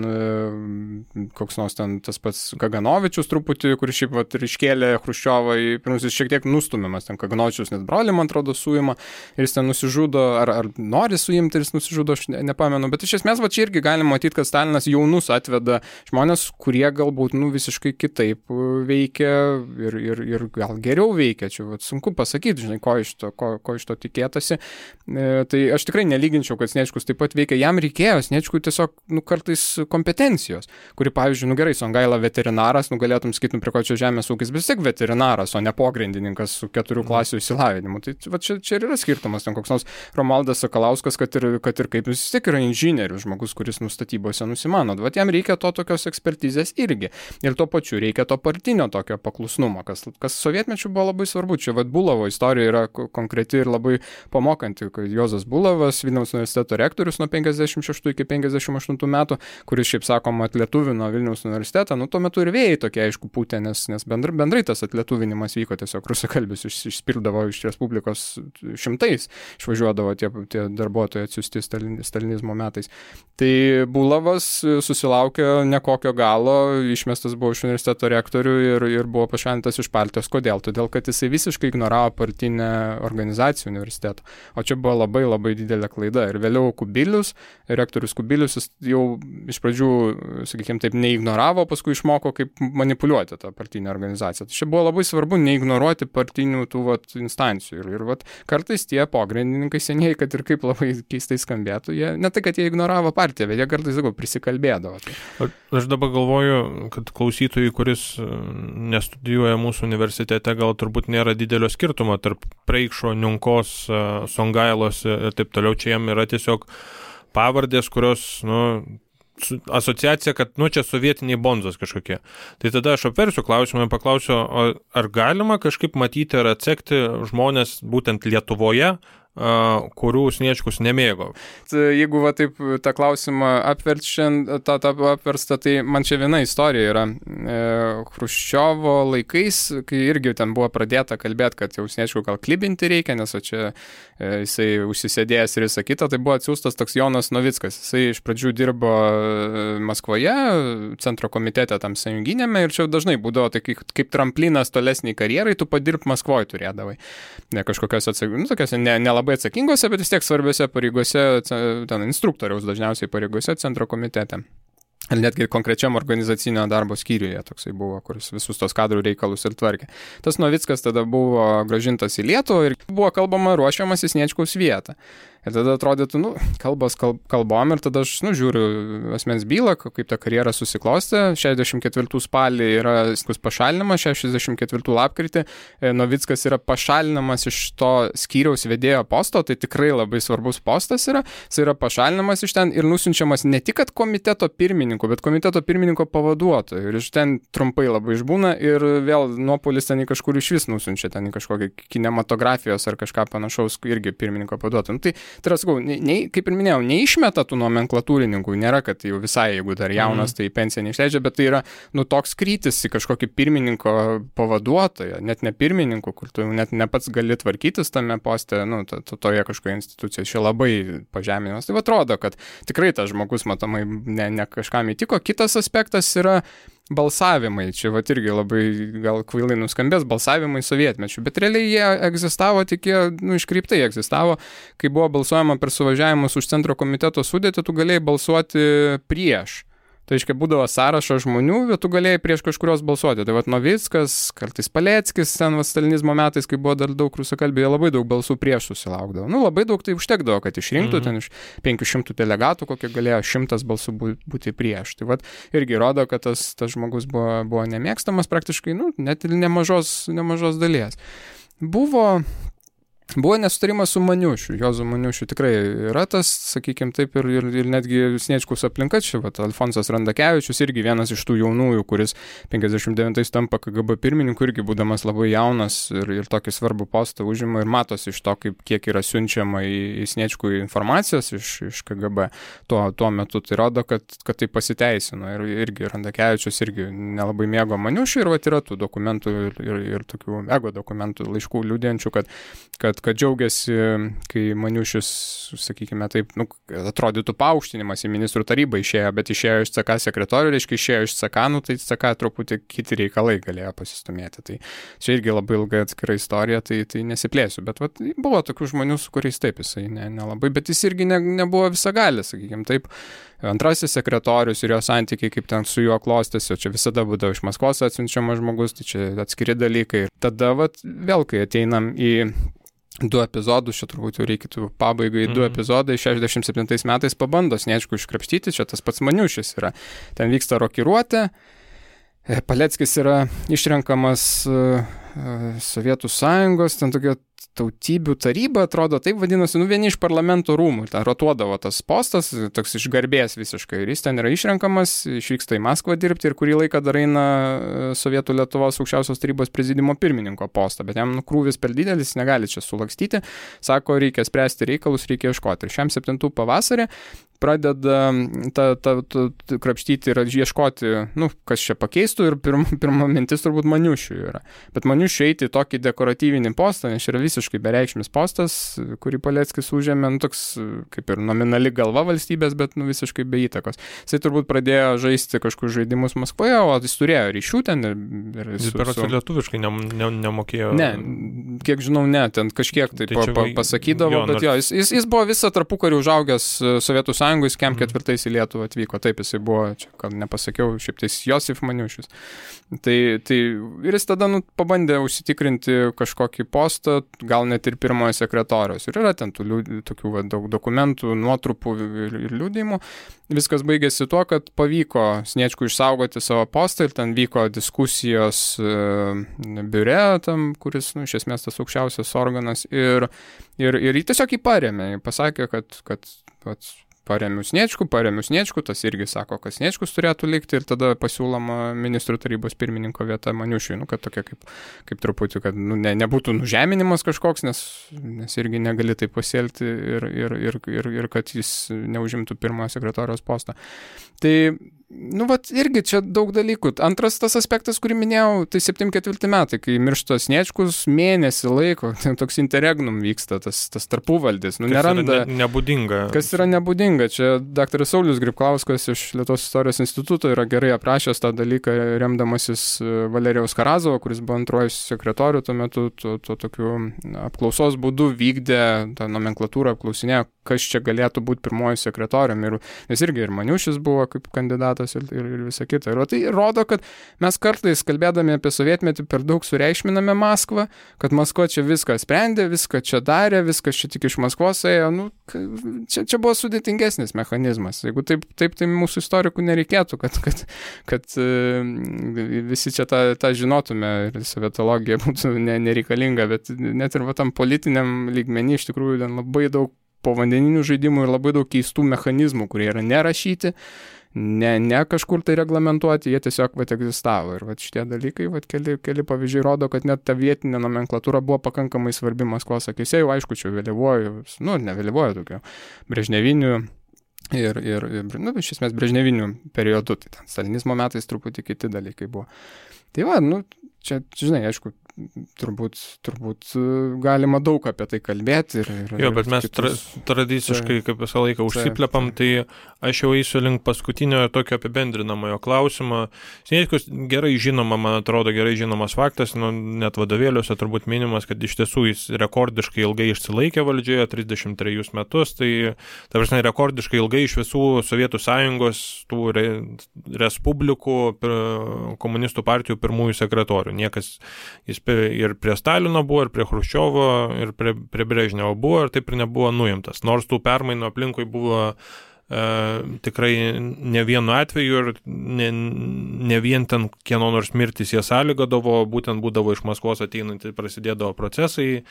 koks nors ten tas pats Gagano Kaganovičius truputį, kuris šiaip vat, ir iškėlė Hruščiovą į pirmus, jis šiek tiek nustumiamas, ten Kaganovičius net brolį, man atrodo, suima ir jis ten nusižudo, ar, ar nori suimti ir jis nusižudo, aš ne, nepamenu, bet iš esmės va čia irgi galima matyti, kad Stalinas jaunus atveda žmonės, kurie galbūt nu, visiškai kitaip veikia ir, ir, ir gal geriau veikia, čia va, sunku pasakyti, žinai, ko iš to, ko, ko iš to tikėtasi. E, tai aš tikrai nelyginčiau, kad Snečkus taip pat veikia, jam reikėjo Snečkui tiesiog, nu, kartais kompetencijos, kuri, pavyzdžiui, nu gerai, Songaila veterinaras, nu galėtum sakyti, nu prie ko čia žemės ūkis, bet vis tiek veterinaras, o ne pogrindininkas su keturių mhm. klasių išsilavinimu. Tai va, čia, čia ir yra skirtumas, ten koks nors Romaldas Sakalauskas, kad ir, kad ir kaip jis vis tiek yra inžinierius žmogus, kuris nustatybose nusimano. Va, jam reikia to tokios ekspertizės irgi. Ir tuo pačiu reikia to partinio tokio paklusnumo, kas, kas sovietmečių buvo labai svarbu. Čia vad Bulovo istorija yra konkreti ir labai pamokanti, Jozas Bulovas, Vilniaus universiteto rektorius nuo 56 iki 58 metų, kuris šiaip sakoma atlietuvino Vilniaus universitetą, nu tuo metu ir vėjai tokie aišku pūtė, nes, nes bendrai, bendrai tas atlietuvinimas vyko tiesiog rusakalbis iš, išspirdavo iš Respublikos šimtais, išvažiuodavo tie, tie darbuotojai atsiųsti stalin, stalinizmo metais. Tai Bulovas susilaukė nekokio galo, išmestas buvo iš universiteto rektorių ir, ir buvo pašalintas iš partijos. Kodėl? Todėl, kad jisai visiškai ignoravo partinę organizaciją universiteto. O čia buvo labai labai didelė klaida. Ir vėliau Kubilius, rektorius Kubilius, jis jau iš pradžių, sakykime, taip neignoravo, paskui išmoko, kaip manipuliuoti tą partinę organizaciją. Tai čia buvo labai svarbu neignoruoti partinių tų vat, instancijų. Ir, ir vat, kartais tie pogrindininkai senieji, kad ir kaip labai keistai skambėtų, jie ne tai, kad jie ignoravo partiją, bet jie kartais, sakau, prisikalbėdavo. Aš dabar galvoju, kad klausytojai, kuris e, nestudijuoja mūsų universitete, gal turbūt nėra didelio skirtumo tarp Preikšo, Niunkos, e, Songailos ir taip toliau. Čia jam yra tiesiog pavardės, kurios, nu, asociacija, kad, nu, čia sovietiniai bonzos kažkokie. Tai tada aš apversiu klausimą ir paklausiu, ar galima kažkaip matyti ar atsekti žmonės būtent Lietuvoje, kurių Sniečkus nemėgo. Jeigu va taip tą klausimą apverčiant, tą, tą apverstą, tai man čia viena istorija yra. E, Hruščiovo laikais, kai irgi ten buvo pradėta kalbėti, kad jau Sniečkų gal klibinti reikia, nes čia e, jisai užsisėdėjęs ir visą kitą, tai buvo atsiųstas toks Jonas Novickas. Jisai iš pradžių dirbo e, Maskvoje, centro komitete tam sąjunginėme ir čia dažnai būdavo tai kaip, kaip tramplinas tolesniai karjerai, tu padirb Maskvoje turėdavai. Ne kažkokios atsakomybės, nu, tokios ne, nelabai labai atsakingose, bet vis tiek svarbiose pareigose, ten instruktoriaus dažniausiai pareigose centro komitete. Ir netgi konkrečiam organizacinio darbo skyriuje toksai buvo, kuris visus tos kadrų reikalus ir tvarkė. Tas Novickas tada buvo gražintas į Lietuvą ir buvo kalbama ruošiamas į Sniečkaus vietą. Ir tada atrodytų, nu, kalbos kalb, kalbom ir tada aš, nu, žiūriu asmens bylą, kaip ta karjera susiklostė. 64 spalį yra skus pašalinamas, 64 lapkritį e, Novickas yra pašalinamas iš to skyriaus vedėjo posto, tai tikrai labai svarbus postas yra. Jis yra pašalinamas iš ten ir nusinčiamas ne tik komiteto pirmininku, bet komiteto pirmininko pavaduotoju. Ir iš ten trumpai labai išbūna ir vėl nuopolis ten į kažkur iš vis nusinčia, ten į kažkokią kinematografijos ar kažką panašaus irgi pirmininko pavaduotoju. Nu, tai Tai yra, sakau, nei, kaip ir minėjau, neišmeta tų nomenklatūrininkų, nėra, kad jau visai, jeigu dar jaunas, mm. tai pensiją neišleidžia, bet tai yra, nu, toks krytis į kažkokį pirmininko pavaduotoją, net ne pirmininko, kur tu net ne pats gali tvarkytis tame poste, nu, to, to, toje kažkoje institucijoje, šia labai pažeminimas. Tai atrodo, kad tikrai tas žmogus matomai ne, ne kažkam įtiko. Kitas aspektas yra, balsavimai, čia va irgi labai gal kvailai nuskambės, balsavimai sovietmečių, bet realiai jie egzistavo, tik jie, nu, iškreiptai egzistavo, kai buvo balsuojama per suvažiavimus už centro komiteto sudėtį, tu galėjai balsuoti prieš. Tai reiškia, būdavo sąrašo žmonių, bet tu galėjai prieš kažkurios balsuoti. Tai vad Novickas, kartais Paleckis, ten stalinizmo metais, kai buvo dar daug rusakalbė, labai daug balsų prieš susilaukdavo. Nu, labai daug tai užtekdavo, kad išrinktų mhm. ten iš 500 delegatų, kokie galėjo 100 balsų būti prieš. Tai vad irgi rodo, kad tas, tas žmogus buvo, buvo nemėgstamas praktiškai, nu, net ir nemažos, nemažos dalies. Buvo Buvo nesutarimas su Maniušiu, Jozu Maniušiu tikrai yra tas, sakykime taip, ir, ir, ir netgi Sniečkus aplinka čia, vat, Alfonsas Randakevičius irgi vienas iš tų jaunųjų, kuris 59-ais tampa KGB pirmininku, irgi būdamas labai jaunas ir, ir tokį svarbų postą užima ir matosi iš to, kaip, kiek yra siunčiama į, į Sniečkų informacijos iš, iš KGB tuo, tuo metu. Tai rodo, kad, kad tai pasiteisino ir irgi Randakevičius irgi nelabai mėgo Maniušiu ir vat, yra tų dokumentų ir, ir, ir tokių ego dokumentų laiškų liūdėjančių, kad, kad kad džiaugiasi, kai Maniušius, sakykime taip, nu, atrodytų paaukštinimas į ministrų tarybą išėjo, bet išėjo iš CK sekretorių, reiškia išėjo iš CK, nu, tai CK truputį kiti reikalai galėjo pasistumėti. Tai čia irgi labai ilga atskira istorija, tai, tai nesiplėsiu, bet vat, buvo tokių žmonių, su kuriais taip jisai nelabai, ne bet jis irgi ne, nebuvo visagalis, sakykime taip antrasis sekretorius ir jo santykiai, kaip ten su juo klostėsi, o čia visada būdavo iš Maskvos atsiunčiamas žmogus, tai čia atskiri dalykai. Tada, vat, vėl, kai ateinam į du epizodus, čia turbūt jau reikėtų pabaigai, mm. du mhm. epizodai 67 metais pabando Sniečkų iškrapštyti, čia tas pats maniušis yra. Ten vyksta rokiruotė, e, Paleckis yra išrenkamas e, e, Sovietų sąjungos, ten tokia tautybių taryba, atrodo, taip vadinosi, nu vieni iš parlamento rūmų, ten rotuodavo tas postas, toks iš garbės visiškai, ir jis ten yra išrenkamas, išvyksta į Maskvą dirbti ir kurį laiką dar eina e, Sovietų Lietuvos aukščiausios tarybos prezidimo pirmininko postą, bet jam nukrūvis per didelis, negali čia sulakstyti, sako, reikia spręsti reikalus, reikia ieškoti. Ir šiam septintų pavasarį pradeda ta, ta, ta, ta, krapštyti ir ieškoti, nu, kas čia pakeistų ir pirma, pirma mintis turbūt maniušių yra. Bet maniušių eiti į tokį dekoratyvinį postą, nes yra visiškai bereikšmis postas, kurį Paleckis užėmė, nu, toks kaip ir nominali galva valstybės, bet nu, visiškai be įtakos. Jisai turbūt pradėjo žaisti kažkokius žaidimus Maskvoje, o jis turėjo ryšių ten ir... ir jis per su... lietuviškai ne, ne, nemokėjo. Ne, kiek žinau, ne, ten kažkiek tai, tai pa, pa, pasakydavo, jo, bet nors... jo, jis, jis, jis buvo visą tarpu karių užaugęs Sovietų sąjungą sąjungoj, jis kem mhm. ketvirtais į Lietuvą atvyko. Taip, jisai buvo, čia gal nepasakiau, šiaip tais Josif Maniušius. Tai, tai ir jis tada nu, pabandė užsitikrinti kažkokį postą, gal net ir pirmojo sekretoriaus. Ir yra ten tų liūd, tokių va, daug dokumentų, nuotrupų ir, ir liūdimų. Viskas baigėsi tuo, kad pavyko Sniečkų išsaugoti savo postą ir ten vyko diskusijos e, biure, tam, kuris, nu, iš esmės tas aukščiausias organas. Ir, ir, ir jį tiesiog jį paremė, pasakė, kad, kad pats paremiu Sniečkų, paremiu Sniečkų, tas irgi sako, kad Sniečkus turėtų likti ir tada pasiūloma ministrų tarybos pirmininko vieta Maniušiui, nu, kad tokia kaip, kaip truputį, kad nu, ne, nebūtų nužeminimas kažkoks, nes, nes irgi negali taip pasielgti ir, ir, ir, ir, ir kad jis neužimtų pirmojo sekretorijos postą. Tai Nu, vat irgi čia daug dalykų. Antras tas aspektas, kurį minėjau, tai 74 metai, kai miršta Sniečkus mėnesį laiko, toks interregnum vyksta, tas, tas tarpuvaldis. Nu, kas neranda, ne, nebūdinga. Kas yra nebūdinga. Čia dr. Saulis Gripklauskas iš Lietuvos istorijos instituto yra gerai aprašęs tą dalyką, remdamasis e, Valerijaus Karazovo, kuris buvo antrojas sekretorių tuo metu, tuo, tuo tokiu apklausos būdu vykdė tą nomenklatūrą, apklausinėjo, kas čia galėtų būti pirmoji sekretoriumi. Ir, nes irgi ir Maniušis buvo kaip kandidatas ir, ir, ir visa kita. Ir tai rodo, kad mes kartais kalbėdami apie sovietmetį per daug sureikšminame Maskvą, kad Maskva čia viską sprendė, viską čia darė, viskas čia tik iš Maskvos ėjo. Nu, čia, čia buvo sudėtingesnis mechanizmas. Jeigu taip, taip tai mūsų istorikų nereikėtų, kad, kad, kad e, visi čia tą, tą žinotume ir sovietologija būtų ne, nereikalinga, bet net ir va tam politiniam lygmenį iš tikrųjų ten labai daug povandeninių žaidimų ir labai daug keistų mechanizmų, kurie yra nerašyti, ne, ne kažkur tai reglamentuoti, jie tiesiog vat egzistavo. Ir vat šitie dalykai, vat keli, keli pavyzdžiai rodo, kad net ta vietinė nomenklatūra buvo pakankamai svarbi Maskvos akise, jau aišku, čia vėlyvuoju, nu, ne vėlyvuoju tokiu, brežneviniu. Ir, ir, ir nu, iš esmės brežneviniu periodu, tai ten stalinizmo metais truputį kiti dalykai buvo. Tai va, nu, čia, žinai, aišku, turbūt, turbūt e, galima daug apie tai kalbėti. Ir, ir, jo, bet mes kitus... tra tradiciškai, kaip visą laiką, užsiplepam, tai aš jau eisiu link paskutinio tokio apibendrinamojo klausimo. Sniečkus gerai žinoma, man atrodo, gerai žinomas faktas, nu, net vadovėliuose turbūt minimas, kad iš tiesų jis rekordiškai ilgai išsilaikė valdžioje, 33 metus, tai, ta prasme, rekordiškai ilgai iš visų Sovietų sąjungos, tų re, respublikų, komunistų partijų pirmųjų sekretorių. Niekas, jis ir prie Stalino buvo, ir prie Hruščiovo, ir prie, prie Brežnevo buvo, ir taip ir nebuvo nuimtas. Nors tų permainų aplinkui buvo e, tikrai ne vienu atveju ir ne, ne vien ten kieno nors mirtis jie sąlygodavo, būtent būdavo iš Maskvos ateinantys prasidėdavo procesai,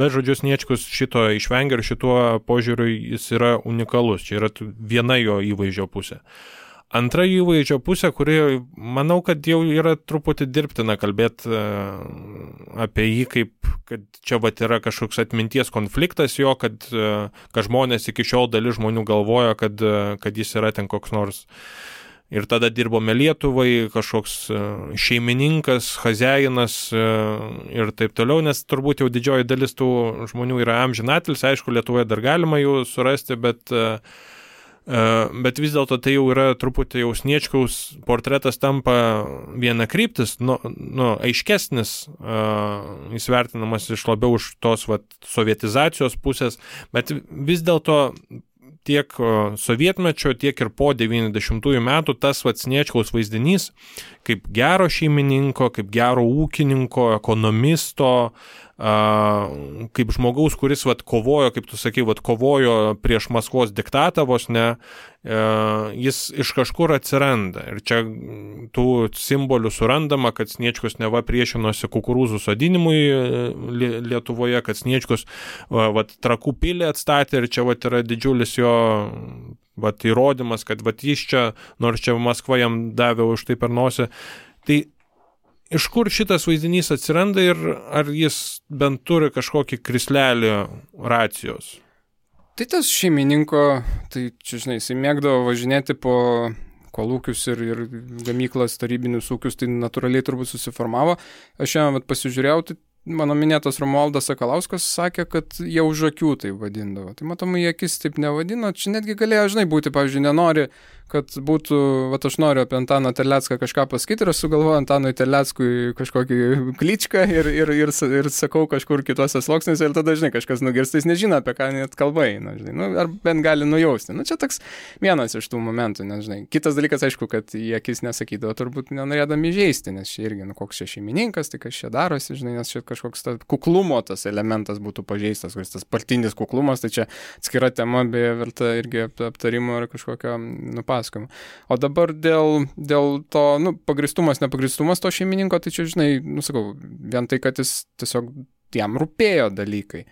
bet žodžius Niečkus šito išvengia ir šituo požiūriu jis yra unikalus, čia yra viena jo įvaizdžio pusė. Antra įvaizdžio pusė, kuri, manau, kad jau yra truputį dirbtina kalbėti e, apie jį, kaip, kad čia vat yra kažkoks atminties konfliktas jo, kad, e, kad žmonės iki šiol dalis žmonių galvoja, kad, e, kad jis yra ten koks nors. Ir tada dirbome Lietuvai, kažkoks šeimininkas, hazeinas e, ir taip toliau, nes turbūt jau didžioji dalis tų žmonių yra amžinatilis, aišku, Lietuvoje dar galima jų surasti, bet uh, bet vis dėlto tai jau yra truputį jau Sniečkaus portretas tampa viena kryptis, nu, nu, aiškesnis, uh, jis vertinamas iš labiau už tos vat, sovietizacijos pusės, bet vis dėlto tiek sovietmečio, tiek ir po 90-ųjų metų tas Vatsniečkaus vaizdinys kaip gero šeimininko, kaip gero ūkininko, ekonomisto, kaip žmogaus, kuris vat, kovojo, kaip tu sakai, vat, kovojo prieš Maskvos diktatą vos ne, e, jis iš kažkur atsiranda. Ir čia tų simbolių surandama, kad Sniečkus neva priešinosi kukurūzų sodinimui e, Lietuvoje, kad Sniečkus vat, trakų pilį atstatė ir čia vat, yra didžiulis jo vat, įrodymas, kad vat, jis čia, nors čia Maskva jam davė už tai per nosį. Tai iš kur šitas vaizdinys atsiranda ir ar jis bent turi kažkokį krislelį racijos? Tai tas šeimininko, tai čia žinai, jisai mėgdavo važinėti po kolūkius ir, ir gamyklas, tarybinius ūkius, tai natūraliai turbūt susiformavo. Aš šiandien pasižiūrėjau, tai mano minėtas Romualdas Sakalauskas sakė, kad jie už akių tai vadindavo. Tai matomai, jie akis taip nevadino, čia netgi galėjo, žinai, būti, pavyzdžiui, nenori kad būtų, va aš noriu apie Antaną Terlecką kažką pasakyti ir aš sugalvoju Antanui Terleckui kažkokį kličką ir, ir, ir, ir sakau kažkur kitose sluoksniuose ir tada, žinai, kažkas nugirsta, jis nežino, apie ką net kalba eina, žinai, nu, ar bent gali nujausti. Nu, čia toks vienas iš tų momentų, nes, žinai, kitas dalykas, aišku, kad į akis nesakydavo, turbūt nenorėdami žaisti, nes čia irgi, nu, koks čia šeimininkas, tai kas čia darosi, žinai, nes čia kažkoks ta, kuklumo tas elementas būtų pažeistas, kuris tas partinis kuklumas, tai čia atskira tema, beje, verta irgi aptarimo ar kažkokio, nu, pasakojimų. O dabar dėl, dėl to, nu, pagristumas, nepagristumas to šeimininko, tai čia, žinai, nusakau, vien tai, kad jis tiesiog jam rūpėjo dalykai.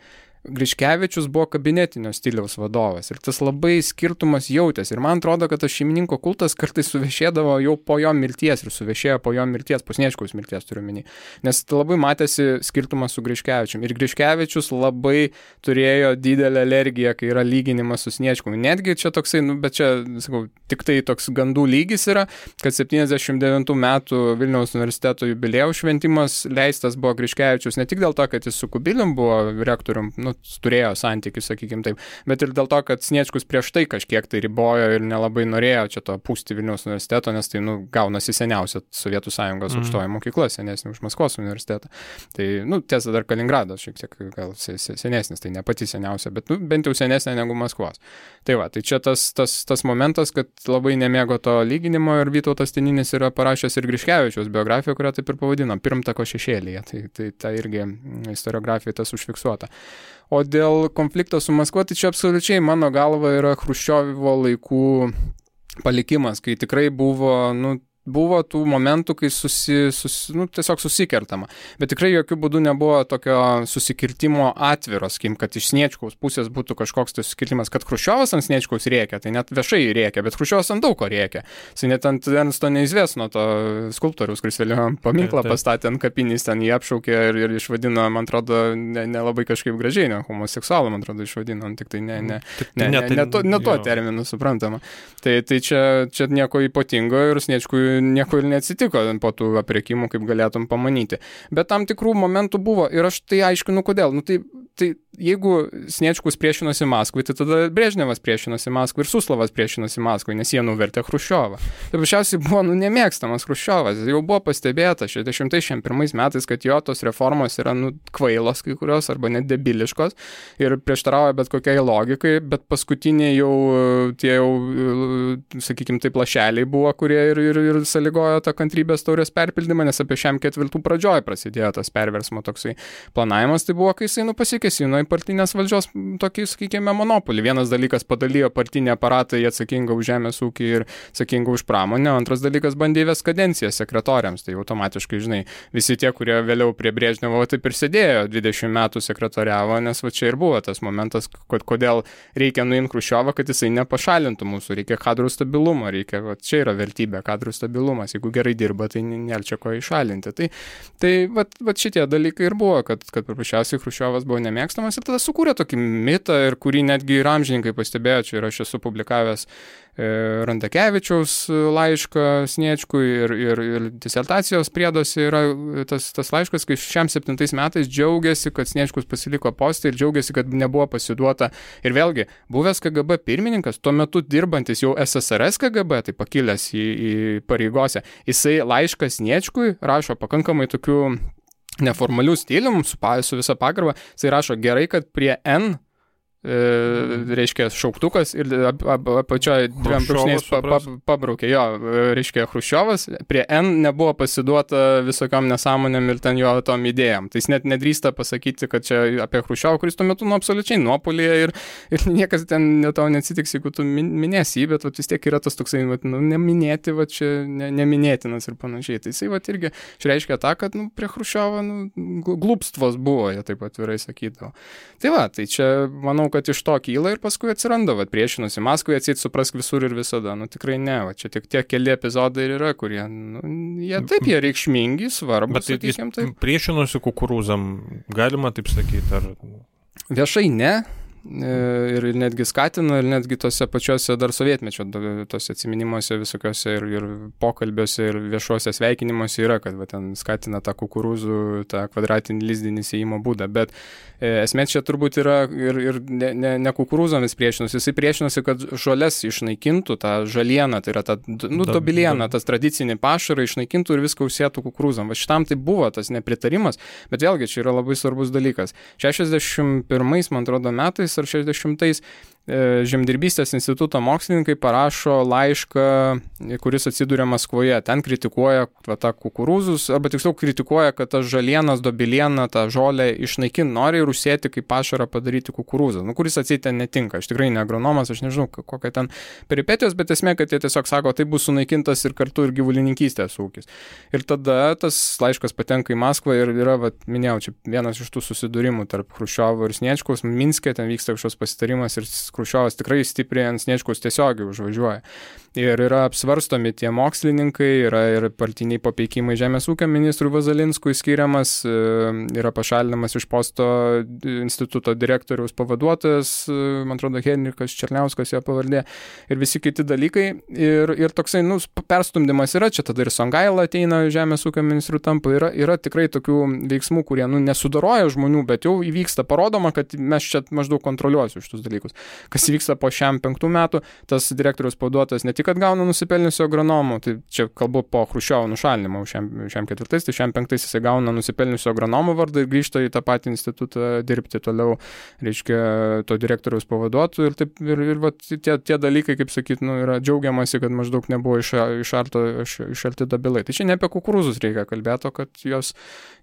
Griškevičius buvo kabinetinio stiliaus vadovas ir tas labai skirtumas jautėsi. Ir man atrodo, kad tas šeimininko kultas kartais suvešėdavo jau po jo mirties ir suvešėjo po jo mirties, pusniečkaus mirties turiu minį. Nes labai matėsi skirtumas su Griškevičium. Ir Griškevičius labai turėjo didelę alergiją, kai yra lyginimas su Sniečkumi. Netgi čia toksai, nu, bet čia, sakau, tik tai toks gandų lygis yra, kad 79 metų Vilniaus universiteto jubilėjaus šventimas leistas buvo Griškevičius ne tik dėl to, kad jis su Kubilium buvo rektorium, nu, nu, turėjo santykius, sakykime taip, bet ir dėl to, kad Sniečkus prieš tai kažkiek tai ribojo ir nelabai norėjo čia to pūsti Vilniaus universiteto, nes tai, nu, gaunasi seniausia Sovietų sąjungos mm. aukštoji mokykla, senesnė už Maskvos universitetą. Tai, nu, tiesa, dar Kaliningradas šiek tiek gal senesnis, tai ne pati seniausia, bet, nu, bent jau senesnė negu Maskvos. Tai va, tai čia tas, tas, tas momentas, kad labai nemėgo to lyginimo ir Vytautas Tininis yra parašęs ir Griškevičiaus biografiją, kurią taip ir pavadino, pirmtako šešėlyje. Tai, tai ta irgi istoriografija tas užfiksuota. O dėl konflikto su Maskva, tai čia absoliučiai mano galva yra Hruščiovo laikų palikimas, kai tikrai buvo, nu, buvo tų momentų, kai susi, susi, nu, tiesiog susikertama. Bet tikrai jokių būdų nebuvo tokio susikirtimo atviros, kim, kad iš Sniečkaus pusės būtų kažkoks tas susikirtimas, kad Hruščiovas ant Sniečkaus rėkia, tai net viešai rėkia, bet Hruščiovas ant daug ko rėkia. Jis net ant Ernsto neįsvėsno to skulptoriaus, kuris vėliau paminklą pastatė ant kapinys, ten jį apšaukė ir, ir išvadino, man atrodo, nelabai ne, ne kažkaip gražiai, ne homoseksualų, man atrodo, išvadino, tik tai ne, ne, ne, ne, ne, ne to, ne to terminu suprantama. Tai, tai čia, čia nieko ypatingo ir Sniečkui nieko ir neatsitiko po tų apriekimų, kaip galėtum pamanyti. Bet tam tikrų momentų buvo ir aš tai aiškinu, kodėl. Nu, tai, tai jeigu Sniečkus priešinosi Maskvai, tai tada Brežnevas priešinosi Maskvai ir Suslavas priešinosi Maskvai, nes jie nuvertė Hruščiovą. Tai paprasčiausiai buvo nu, nemėgstamas Hruščiovas. Jau buvo pastebėta 60-61 metais, kad jo tos reformos yra nu, kvailos kai kurios arba net debiliškos ir prieštarauja bet kokiai logikai, bet paskutiniai jau tie jau, sakykime, taip lašeliai buvo, kurie ir, ir, ir saligojo tą kantrybės taurės perpildymą, nes apie šiam ketvirtų pradžioj prasidėjo tas perversmo toksai planavimas, tai buvo, kai jisai nu pasikesino į partinės valdžios tokį, sakykime, monopolį. Vienas dalykas padalijo partinį aparatą į atsakingą už žemės ūkį ir atsakingą už pramonę, antras dalykas bandė įves kadenciją sekretoriams. Tai automatiškai, žinai, visi tie, kurie vėliau prie Brėžnevo taip ir sėdėjo, 20 metų sekretoriavo, nes va čia ir buvo tas momentas, kad kodėl reikia nuimti Krušiovą, kad jisai nepašalintų mūsų, reikia kadrų stabilumo, reikia, va čia yra vertybė, kadrų stabilumas, jeigu gerai dirba, tai nėra čia ko išalinti. Tai, tai va, va šitie dalykai ir buvo, kad, kad paprasčiausiai Krušiovas buvo nemėgstamas ir tada sukūrė tokį mitą ir kurį netgi ir amžininkai pastebėjo, čia ir aš esu publikavęs Randakevičiaus laišką Sniečkui ir, ir, ir disertacijos prieduose yra tas, tas laiškas, kai šiam septintais metais džiaugiasi, kad Sniečkus pasiliko postą ir džiaugiasi, kad nebuvo pasiduota. Ir vėlgi, buvęs KGB pirmininkas, tuo metu dirbantis jau SSRS KGB, tai pakilęs į, į pareigose, jisai laišką Sniečkui rašo pakankamai tokių neformalių stilium, su, su visa pagarba, jisai rašo gerai, kad prie N reiškia šauktukas ir apačioje dviem brūkšniais pa, pa, pabraukė. Jo, e, reiškia Hruščiovas, prie N nebuvo pasiduota visokiam nesąmonėm ir ten jo tom idėjom. Tai jis net nedrįsta pasakyti, kad čia apie Hruščiovą, kuris tuo metu nu absoliučiai nuopolėje ir, ir niekas ten tau neatsitiks, jeigu tu minėsi jį, bet vat, vis tiek yra tas toksai, vat, nu, neminėti, va čia ne, neminėtinas ir panašiai. Tai jisai vat, irgi išreiškia tą, kad nu, prie Hruščiovo nu, glūpstvos buvo, jie taip atvirai sakydavo. Tai va, tai čia manau, kad iš to kyla ir paskui atsiranda, va, priešinosi Maskvai atsit suprask visur ir visada. Nu tikrai ne, va, čia tik tie keli epizodai ir yra, kurie, nu, jie taip, jie reikšmingi, svarbus. Bet tai sakykim, jis priešinosi kukurūzam, galima taip sakyti, ar... Viešai ne, E, ir netgi skatino, ir netgi tose pačiuose dar sovietmečio, tose atminimuose visokiuose ir, ir pokalbiuose, ir viešuose sveikinimuose yra, kad va, ten skatina tą kukurūzų, tą kvadratinį lizdinį įėjimo būdą. Bet e, esmė čia turbūt yra ir, ir ne, ne, ne kukurūzomis priešinosi, jisai priešinosi, kad žolės išnaikintų, tą žalieną, tai yra tą, nu, dobilieną, tas tradicinį pašarą išnaikintų ir viską užsėtų kukurūzom. Va šitam tai buvo tas nepritarimas, bet vėlgi čia yra labai svarbus dalykas. 61, man atrodo, metais ar 60-ais E, Žemdirbystės instituto mokslininkai parašo laišką, kuris atsiduria Maskvoje. Ten kritikuoja va, tą kukurūzus, arba tiksliau kritikuoja, kad tas žalienas, dobilieną, tą žolę išnaikin nori ir užsėti kaip pašarą padaryti kukurūzą, nu, kuris atsitė netinka. Aš tikrai ne agronomas, aš nežinau, kokia ten peripetijos, bet esmė, kad jie tiesiog sako, tai bus sunaikintas ir kartu ir gyvulininkystės ūkis. Ir tada tas laiškas patenka į Maskvą ir yra, va, minėjau, čia vienas iš tų susidūrimų tarp Hruščiovo ir Sniečkaus, Minske ten vyksta kažkoks pasitarimas ir Krušiovas tikrai stipriai ant Sniečkaus tiesiogiai užvažiuoja ir yra apsvarstomi tie mokslininkai, yra ir partiniai papeikimai Žemės ūkio ministrui Vazalinskui skiriamas, e, yra pašalinamas iš posto instituto direktoriaus pavaduotojas, e, man atrodo, Henrikas Černiauskas jo pavardė ir visi kiti dalykai. Ir, ir toksai, nu, perstumdymas yra, čia tada ir Songaila ateina Žemės ūkio ministrų tampa, yra, yra tikrai tokių veiksmų, kurie, nu, nesudaroja žmonių, bet jau įvyksta, parodoma, kad mes čia maždaug kontroliuosiu šitus dalykus. Kas įvyksta po šiam penktų metų, tas direktoriaus pavaduotojas ne tik tik, kad gauna nusipelniusio agronomų, tai čia kalbu po Hruščiovo nušalinimo šiam, šiam ketvirtais, tai šiam penktais jisai gauna nusipelniusio agronomų vardą ir grįžta į tą patį institutą dirbti toliau, reiškia, to direktoriaus pavaduotų ir, taip, ir, ir va, tie, tie dalykai, kaip sakyt, nu, yra džiaugiamasi, kad maždaug nebuvo išarto, iš, išalti dabilai. Tai čia ne apie kukurūzus reikia kalbėti, o kad jos,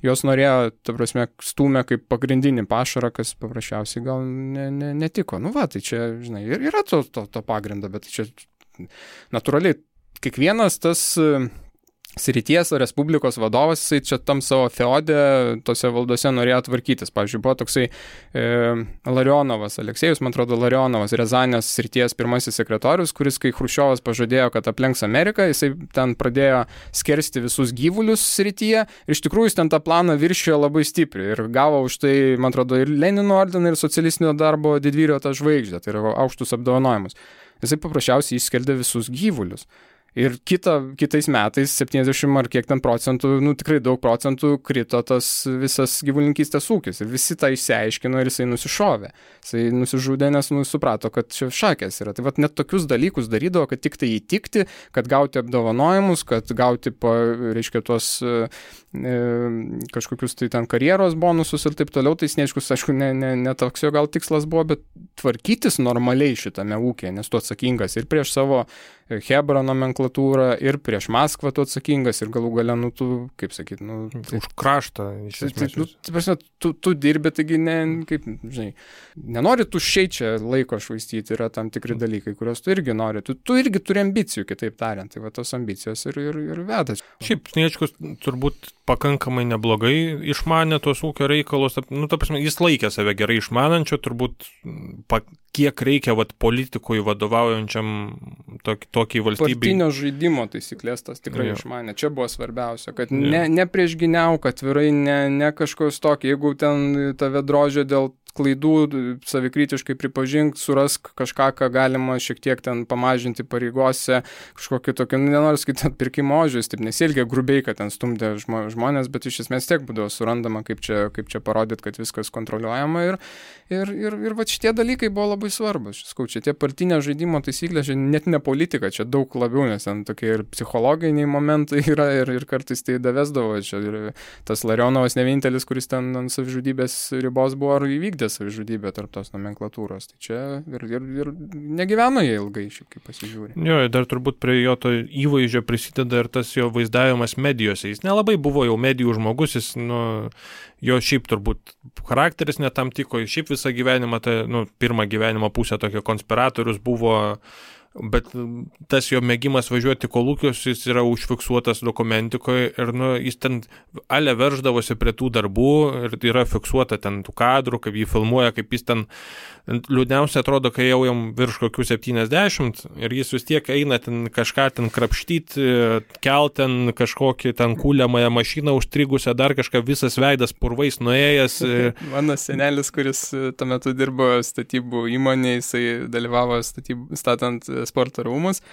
jos norėjo, ta prasme, stumė kaip pagrindinį pašarą, kas paprasčiausiai gal ne, ne, netiko. Nu va, tai čia, žinai, ir yra to, to, to pagrindo, bet čia natūraliai kiekvienas tas srities Respublikos vadovas, jisai čia tam savo feodė, tose valdose norėjo tvarkytis. Pavyzdžiui, buvo toksai e, Larionovas, Aleksėjus, man atrodo, Larionovas, Rezanės srities pirmasis sekretorius, kuris, kai Hruščiovas pažadėjo, kad aplenks Ameriką, jisai ten pradėjo skersti visus gyvulius srityje ir iš tikrųjų jis ten tą planą viršijo labai stipriai ir gavo už tai, man atrodo, ir Lenino ordiną, ir socialistinio darbo didvyrio tą žvaigždę, tai yra aukštus apdovanojimus. Jisai paprasčiausiai išskeldė visus gyvulius. Ir kita, kitais metais 70 ar kiek ten procentų, nu tikrai daug procentų krito tas visas gyvulininkystės ūkis. Ir visi tą išsiaiškino ir jisai nusišovė. Jisai nusižudė, nes nu, suprato, kad čia šakės yra. Tai vad net tokius dalykus darydavo, kad tik tai įtikti, kad gauti apdovanojimus, kad gauti, pa, reiškia, tuos kažkokius tai ten karjeros bonusus ir taip toliau. Tai Sniečkus, aišku, ne, ne, ne toks jo gal tikslas buvo, bet tvarkytis normaliai šitame ūkėje, nes tu atsakingas ir prieš savo Hebra nomenklatūrą ir prieš Maskvą tu atsakingas ir galų gale, nu, tu, kaip sakyt, nu... Tai, už kraštą, iš tai, tai, esmės. Tai, nu, tu, tu dirbi, taigi, ne, kaip, žinai, nenori tu šiai čia laiko švaistyti, yra tam tikri mm. dalykai, kuriuos tu irgi nori. Tu, tu irgi turi ambicijų, kitaip tariant, tai va tos ambicijos ir, ir, ir veda. Šiaip Sniečkus turbūt pakankamai neblogai išmanė tuos ūkio reikalus, nu, ta prasme, jis laikė save gerai išmanančio, turbūt pa, kiek reikia vat, politikui vadovaujančiam tok, tokiai valstybei. Partinio žaidimo taisyklės tas tikrai jo. išmanė, čia buvo svarbiausia, kad ne, ne prieš giniau, kad atvirai, ne, ne kažkoks tokį, jeigu ten tave drožė dėl klaidų, savikritiškai pripažink, surask kažką, ką galima šiek tiek ten pamažinti pareigose, kažkokį tokį, nu, nenoriu sakyti, atpirkimo ožius, taip nesilgia grubiai, kad ten stumdė žmonės, bet iš esmės tiek būdavo surandama, kaip čia, kaip čia parodyti, kad viskas kontroliuojama ir, ir, ir, ir va šitie dalykai buvo labai svarbus. Skau, čia tie partinio žaidimo taisyklės, čia net ne politika, čia daug labiau, nes ten tokie ir psichologiniai momentai yra ir, ir kartais tai davesdavo. Čia ir tas Larionovas ne vienintelis, kuris ten ant savižudybės ribos buvo ar įvykdė savižudybę tarp tos nomenklatūros. Tai čia ir, ir, ir negyveno jie ilgai, šiaip kaip pasižiūrė. Jo, dar turbūt prie jo to įvaizdžio prisideda ir tas jo vaizdavimas medijose. Jis nelabai buvo jau medijų žmogus, jis, nu, jo šiaip turbūt charakteris netam tiko, šiaip visą gyvenimą, tai, nu, pirmą gyvenimo pusę tokio konspiratorius buvo bet tas jo mėgimas važiuoti kolūkius, jis yra užfiksuotas dokumentikoje ir nu, jis ten ale verždavosi prie tų darbų ir yra fiksuota ten tų kadrų, kaip jį filmuoja, kaip jis ten liūdniausia atrodo, kai jau jam virš kokių 70 ir jis vis tiek eina ten kažką ten krapštyti, kelt ten kažkokį ten kūliamąją mašiną užstrigusią, dar kažką visas veidas purvais nuėjęs. Mano senelis, kuris tuo metu dirbo statybų įmonėje, jisai dalyvavo statybų, statant sporto rūmus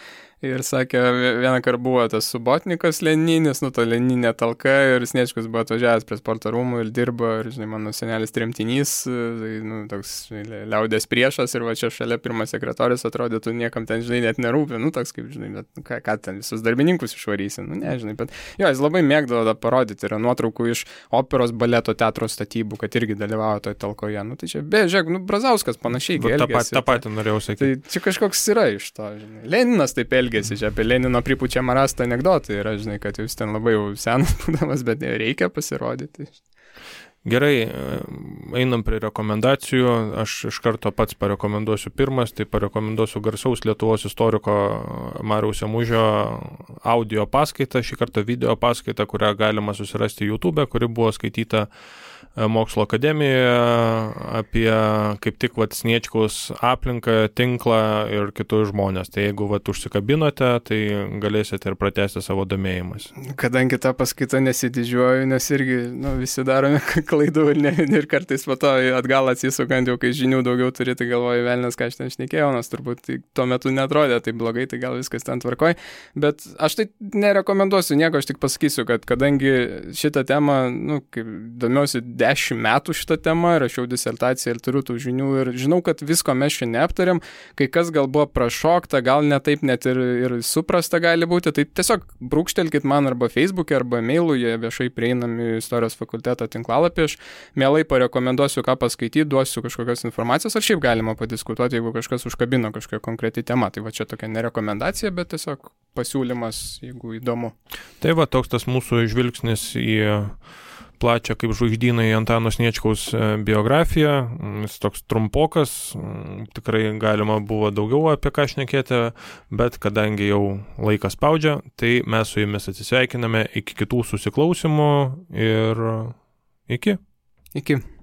Ir sakė, vieną kartą buvo tas subotnikas Leninis, nu to Leninė talka ir Sniečkus buvo atvažiavęs prie sporto rūmų ir dirbo, ir, žinai, mano senelis tremtinys, tai, nu, toks žinai, liaudės priešas ir va čia šalia pirmas sekretorius atrodytų niekam ten, žinai, net nerūpi, nu, toks kaip, žinai, bet nu, ką, ką ten visus darbininkus išvarysi, nu, nežinai, bet jo, jis labai mėgdavo tą parodyti, yra nuotraukų iš operos baleto teatro statybų, kad irgi dalyvavo toje talkoje, nu, tai čia, beje, žiūrėk, nu, Brazauskas panašiai. Ta, pat, tą patį norėjau sakyti. Tai čia kažkoks yra iš to, žinai. Leninas taip elgėsi elgesi, čia apie Lenino pripučiamą rastą anegdotų yra, žinai, kad jūs ten labai jau senas būdamas, bet reikia pasirodyti. Gerai, einam prie rekomendacijų. Aš iš karto pats parekomenduosiu pirmas, tai parekomenduosiu garsaus Lietuvos istoriko Mariaus Emužio audio paskaitą, šį kartą video paskaitą, kurią galima susirasti YouTube, kuri buvo skaityta uh, mokslo akademijoje apie kaip tik vat Sniečkaus aplinką, tinklą ir kitus žmonės. Tai jeigu vat užsikabinote, tai galėsite ir pratesti savo domėjimus. Kadangi tą paskaitą nesididžiuoju, nes irgi nu, visi darome klaidų ir, ne, ir kartais po to atgal atsisukant, jau kai žinių daugiau turi, tai galvoju, velnės, ką aš ten šnekėjau, nors turbūt tai tuo metu netrodė tai blogai, tai gal viskas ten tvarkoj. Bet aš tai nerekomenduosiu nieko, aš tik pasakysiu, kad kadangi šitą temą, nu, kaip domiuosi dešimt metų šitą temą, rašiau disertaciją ir turiu tų žinių ir žinau, kad visko mes šiandien neaptarėm, kai kas gal buvo prašokta, gal netaip net ir, ir suprasta gali būti, tai tiesiog brūkštelkit man arba Facebook'e, arba mailų, jie viešai prieinami istorijos fakulteto tinklalapį, aš mielai parekomenduosiu, ką paskaityti, duosiu kažkokios informacijos, ar šiaip galima padiskutuoti, jeigu kažkas užkabino kažkokią konkretį temą. Tai va čia tokia nerekomendacija, bet tiesiog pasiūlymas, jeigu įdomu. Tai va toks tas mūsų žvilgsnis į plačią kaip žvaigždynai Antano Sniečkaus e, biografiją. Mm, jis toks trumpokas, mm, tikrai galima buvo daugiau apie ką šnekėti, bet kadangi jau laikas spaudžia, tai mes su jumis atsisveikiname iki kitų susiklausimų ir iki. Iki.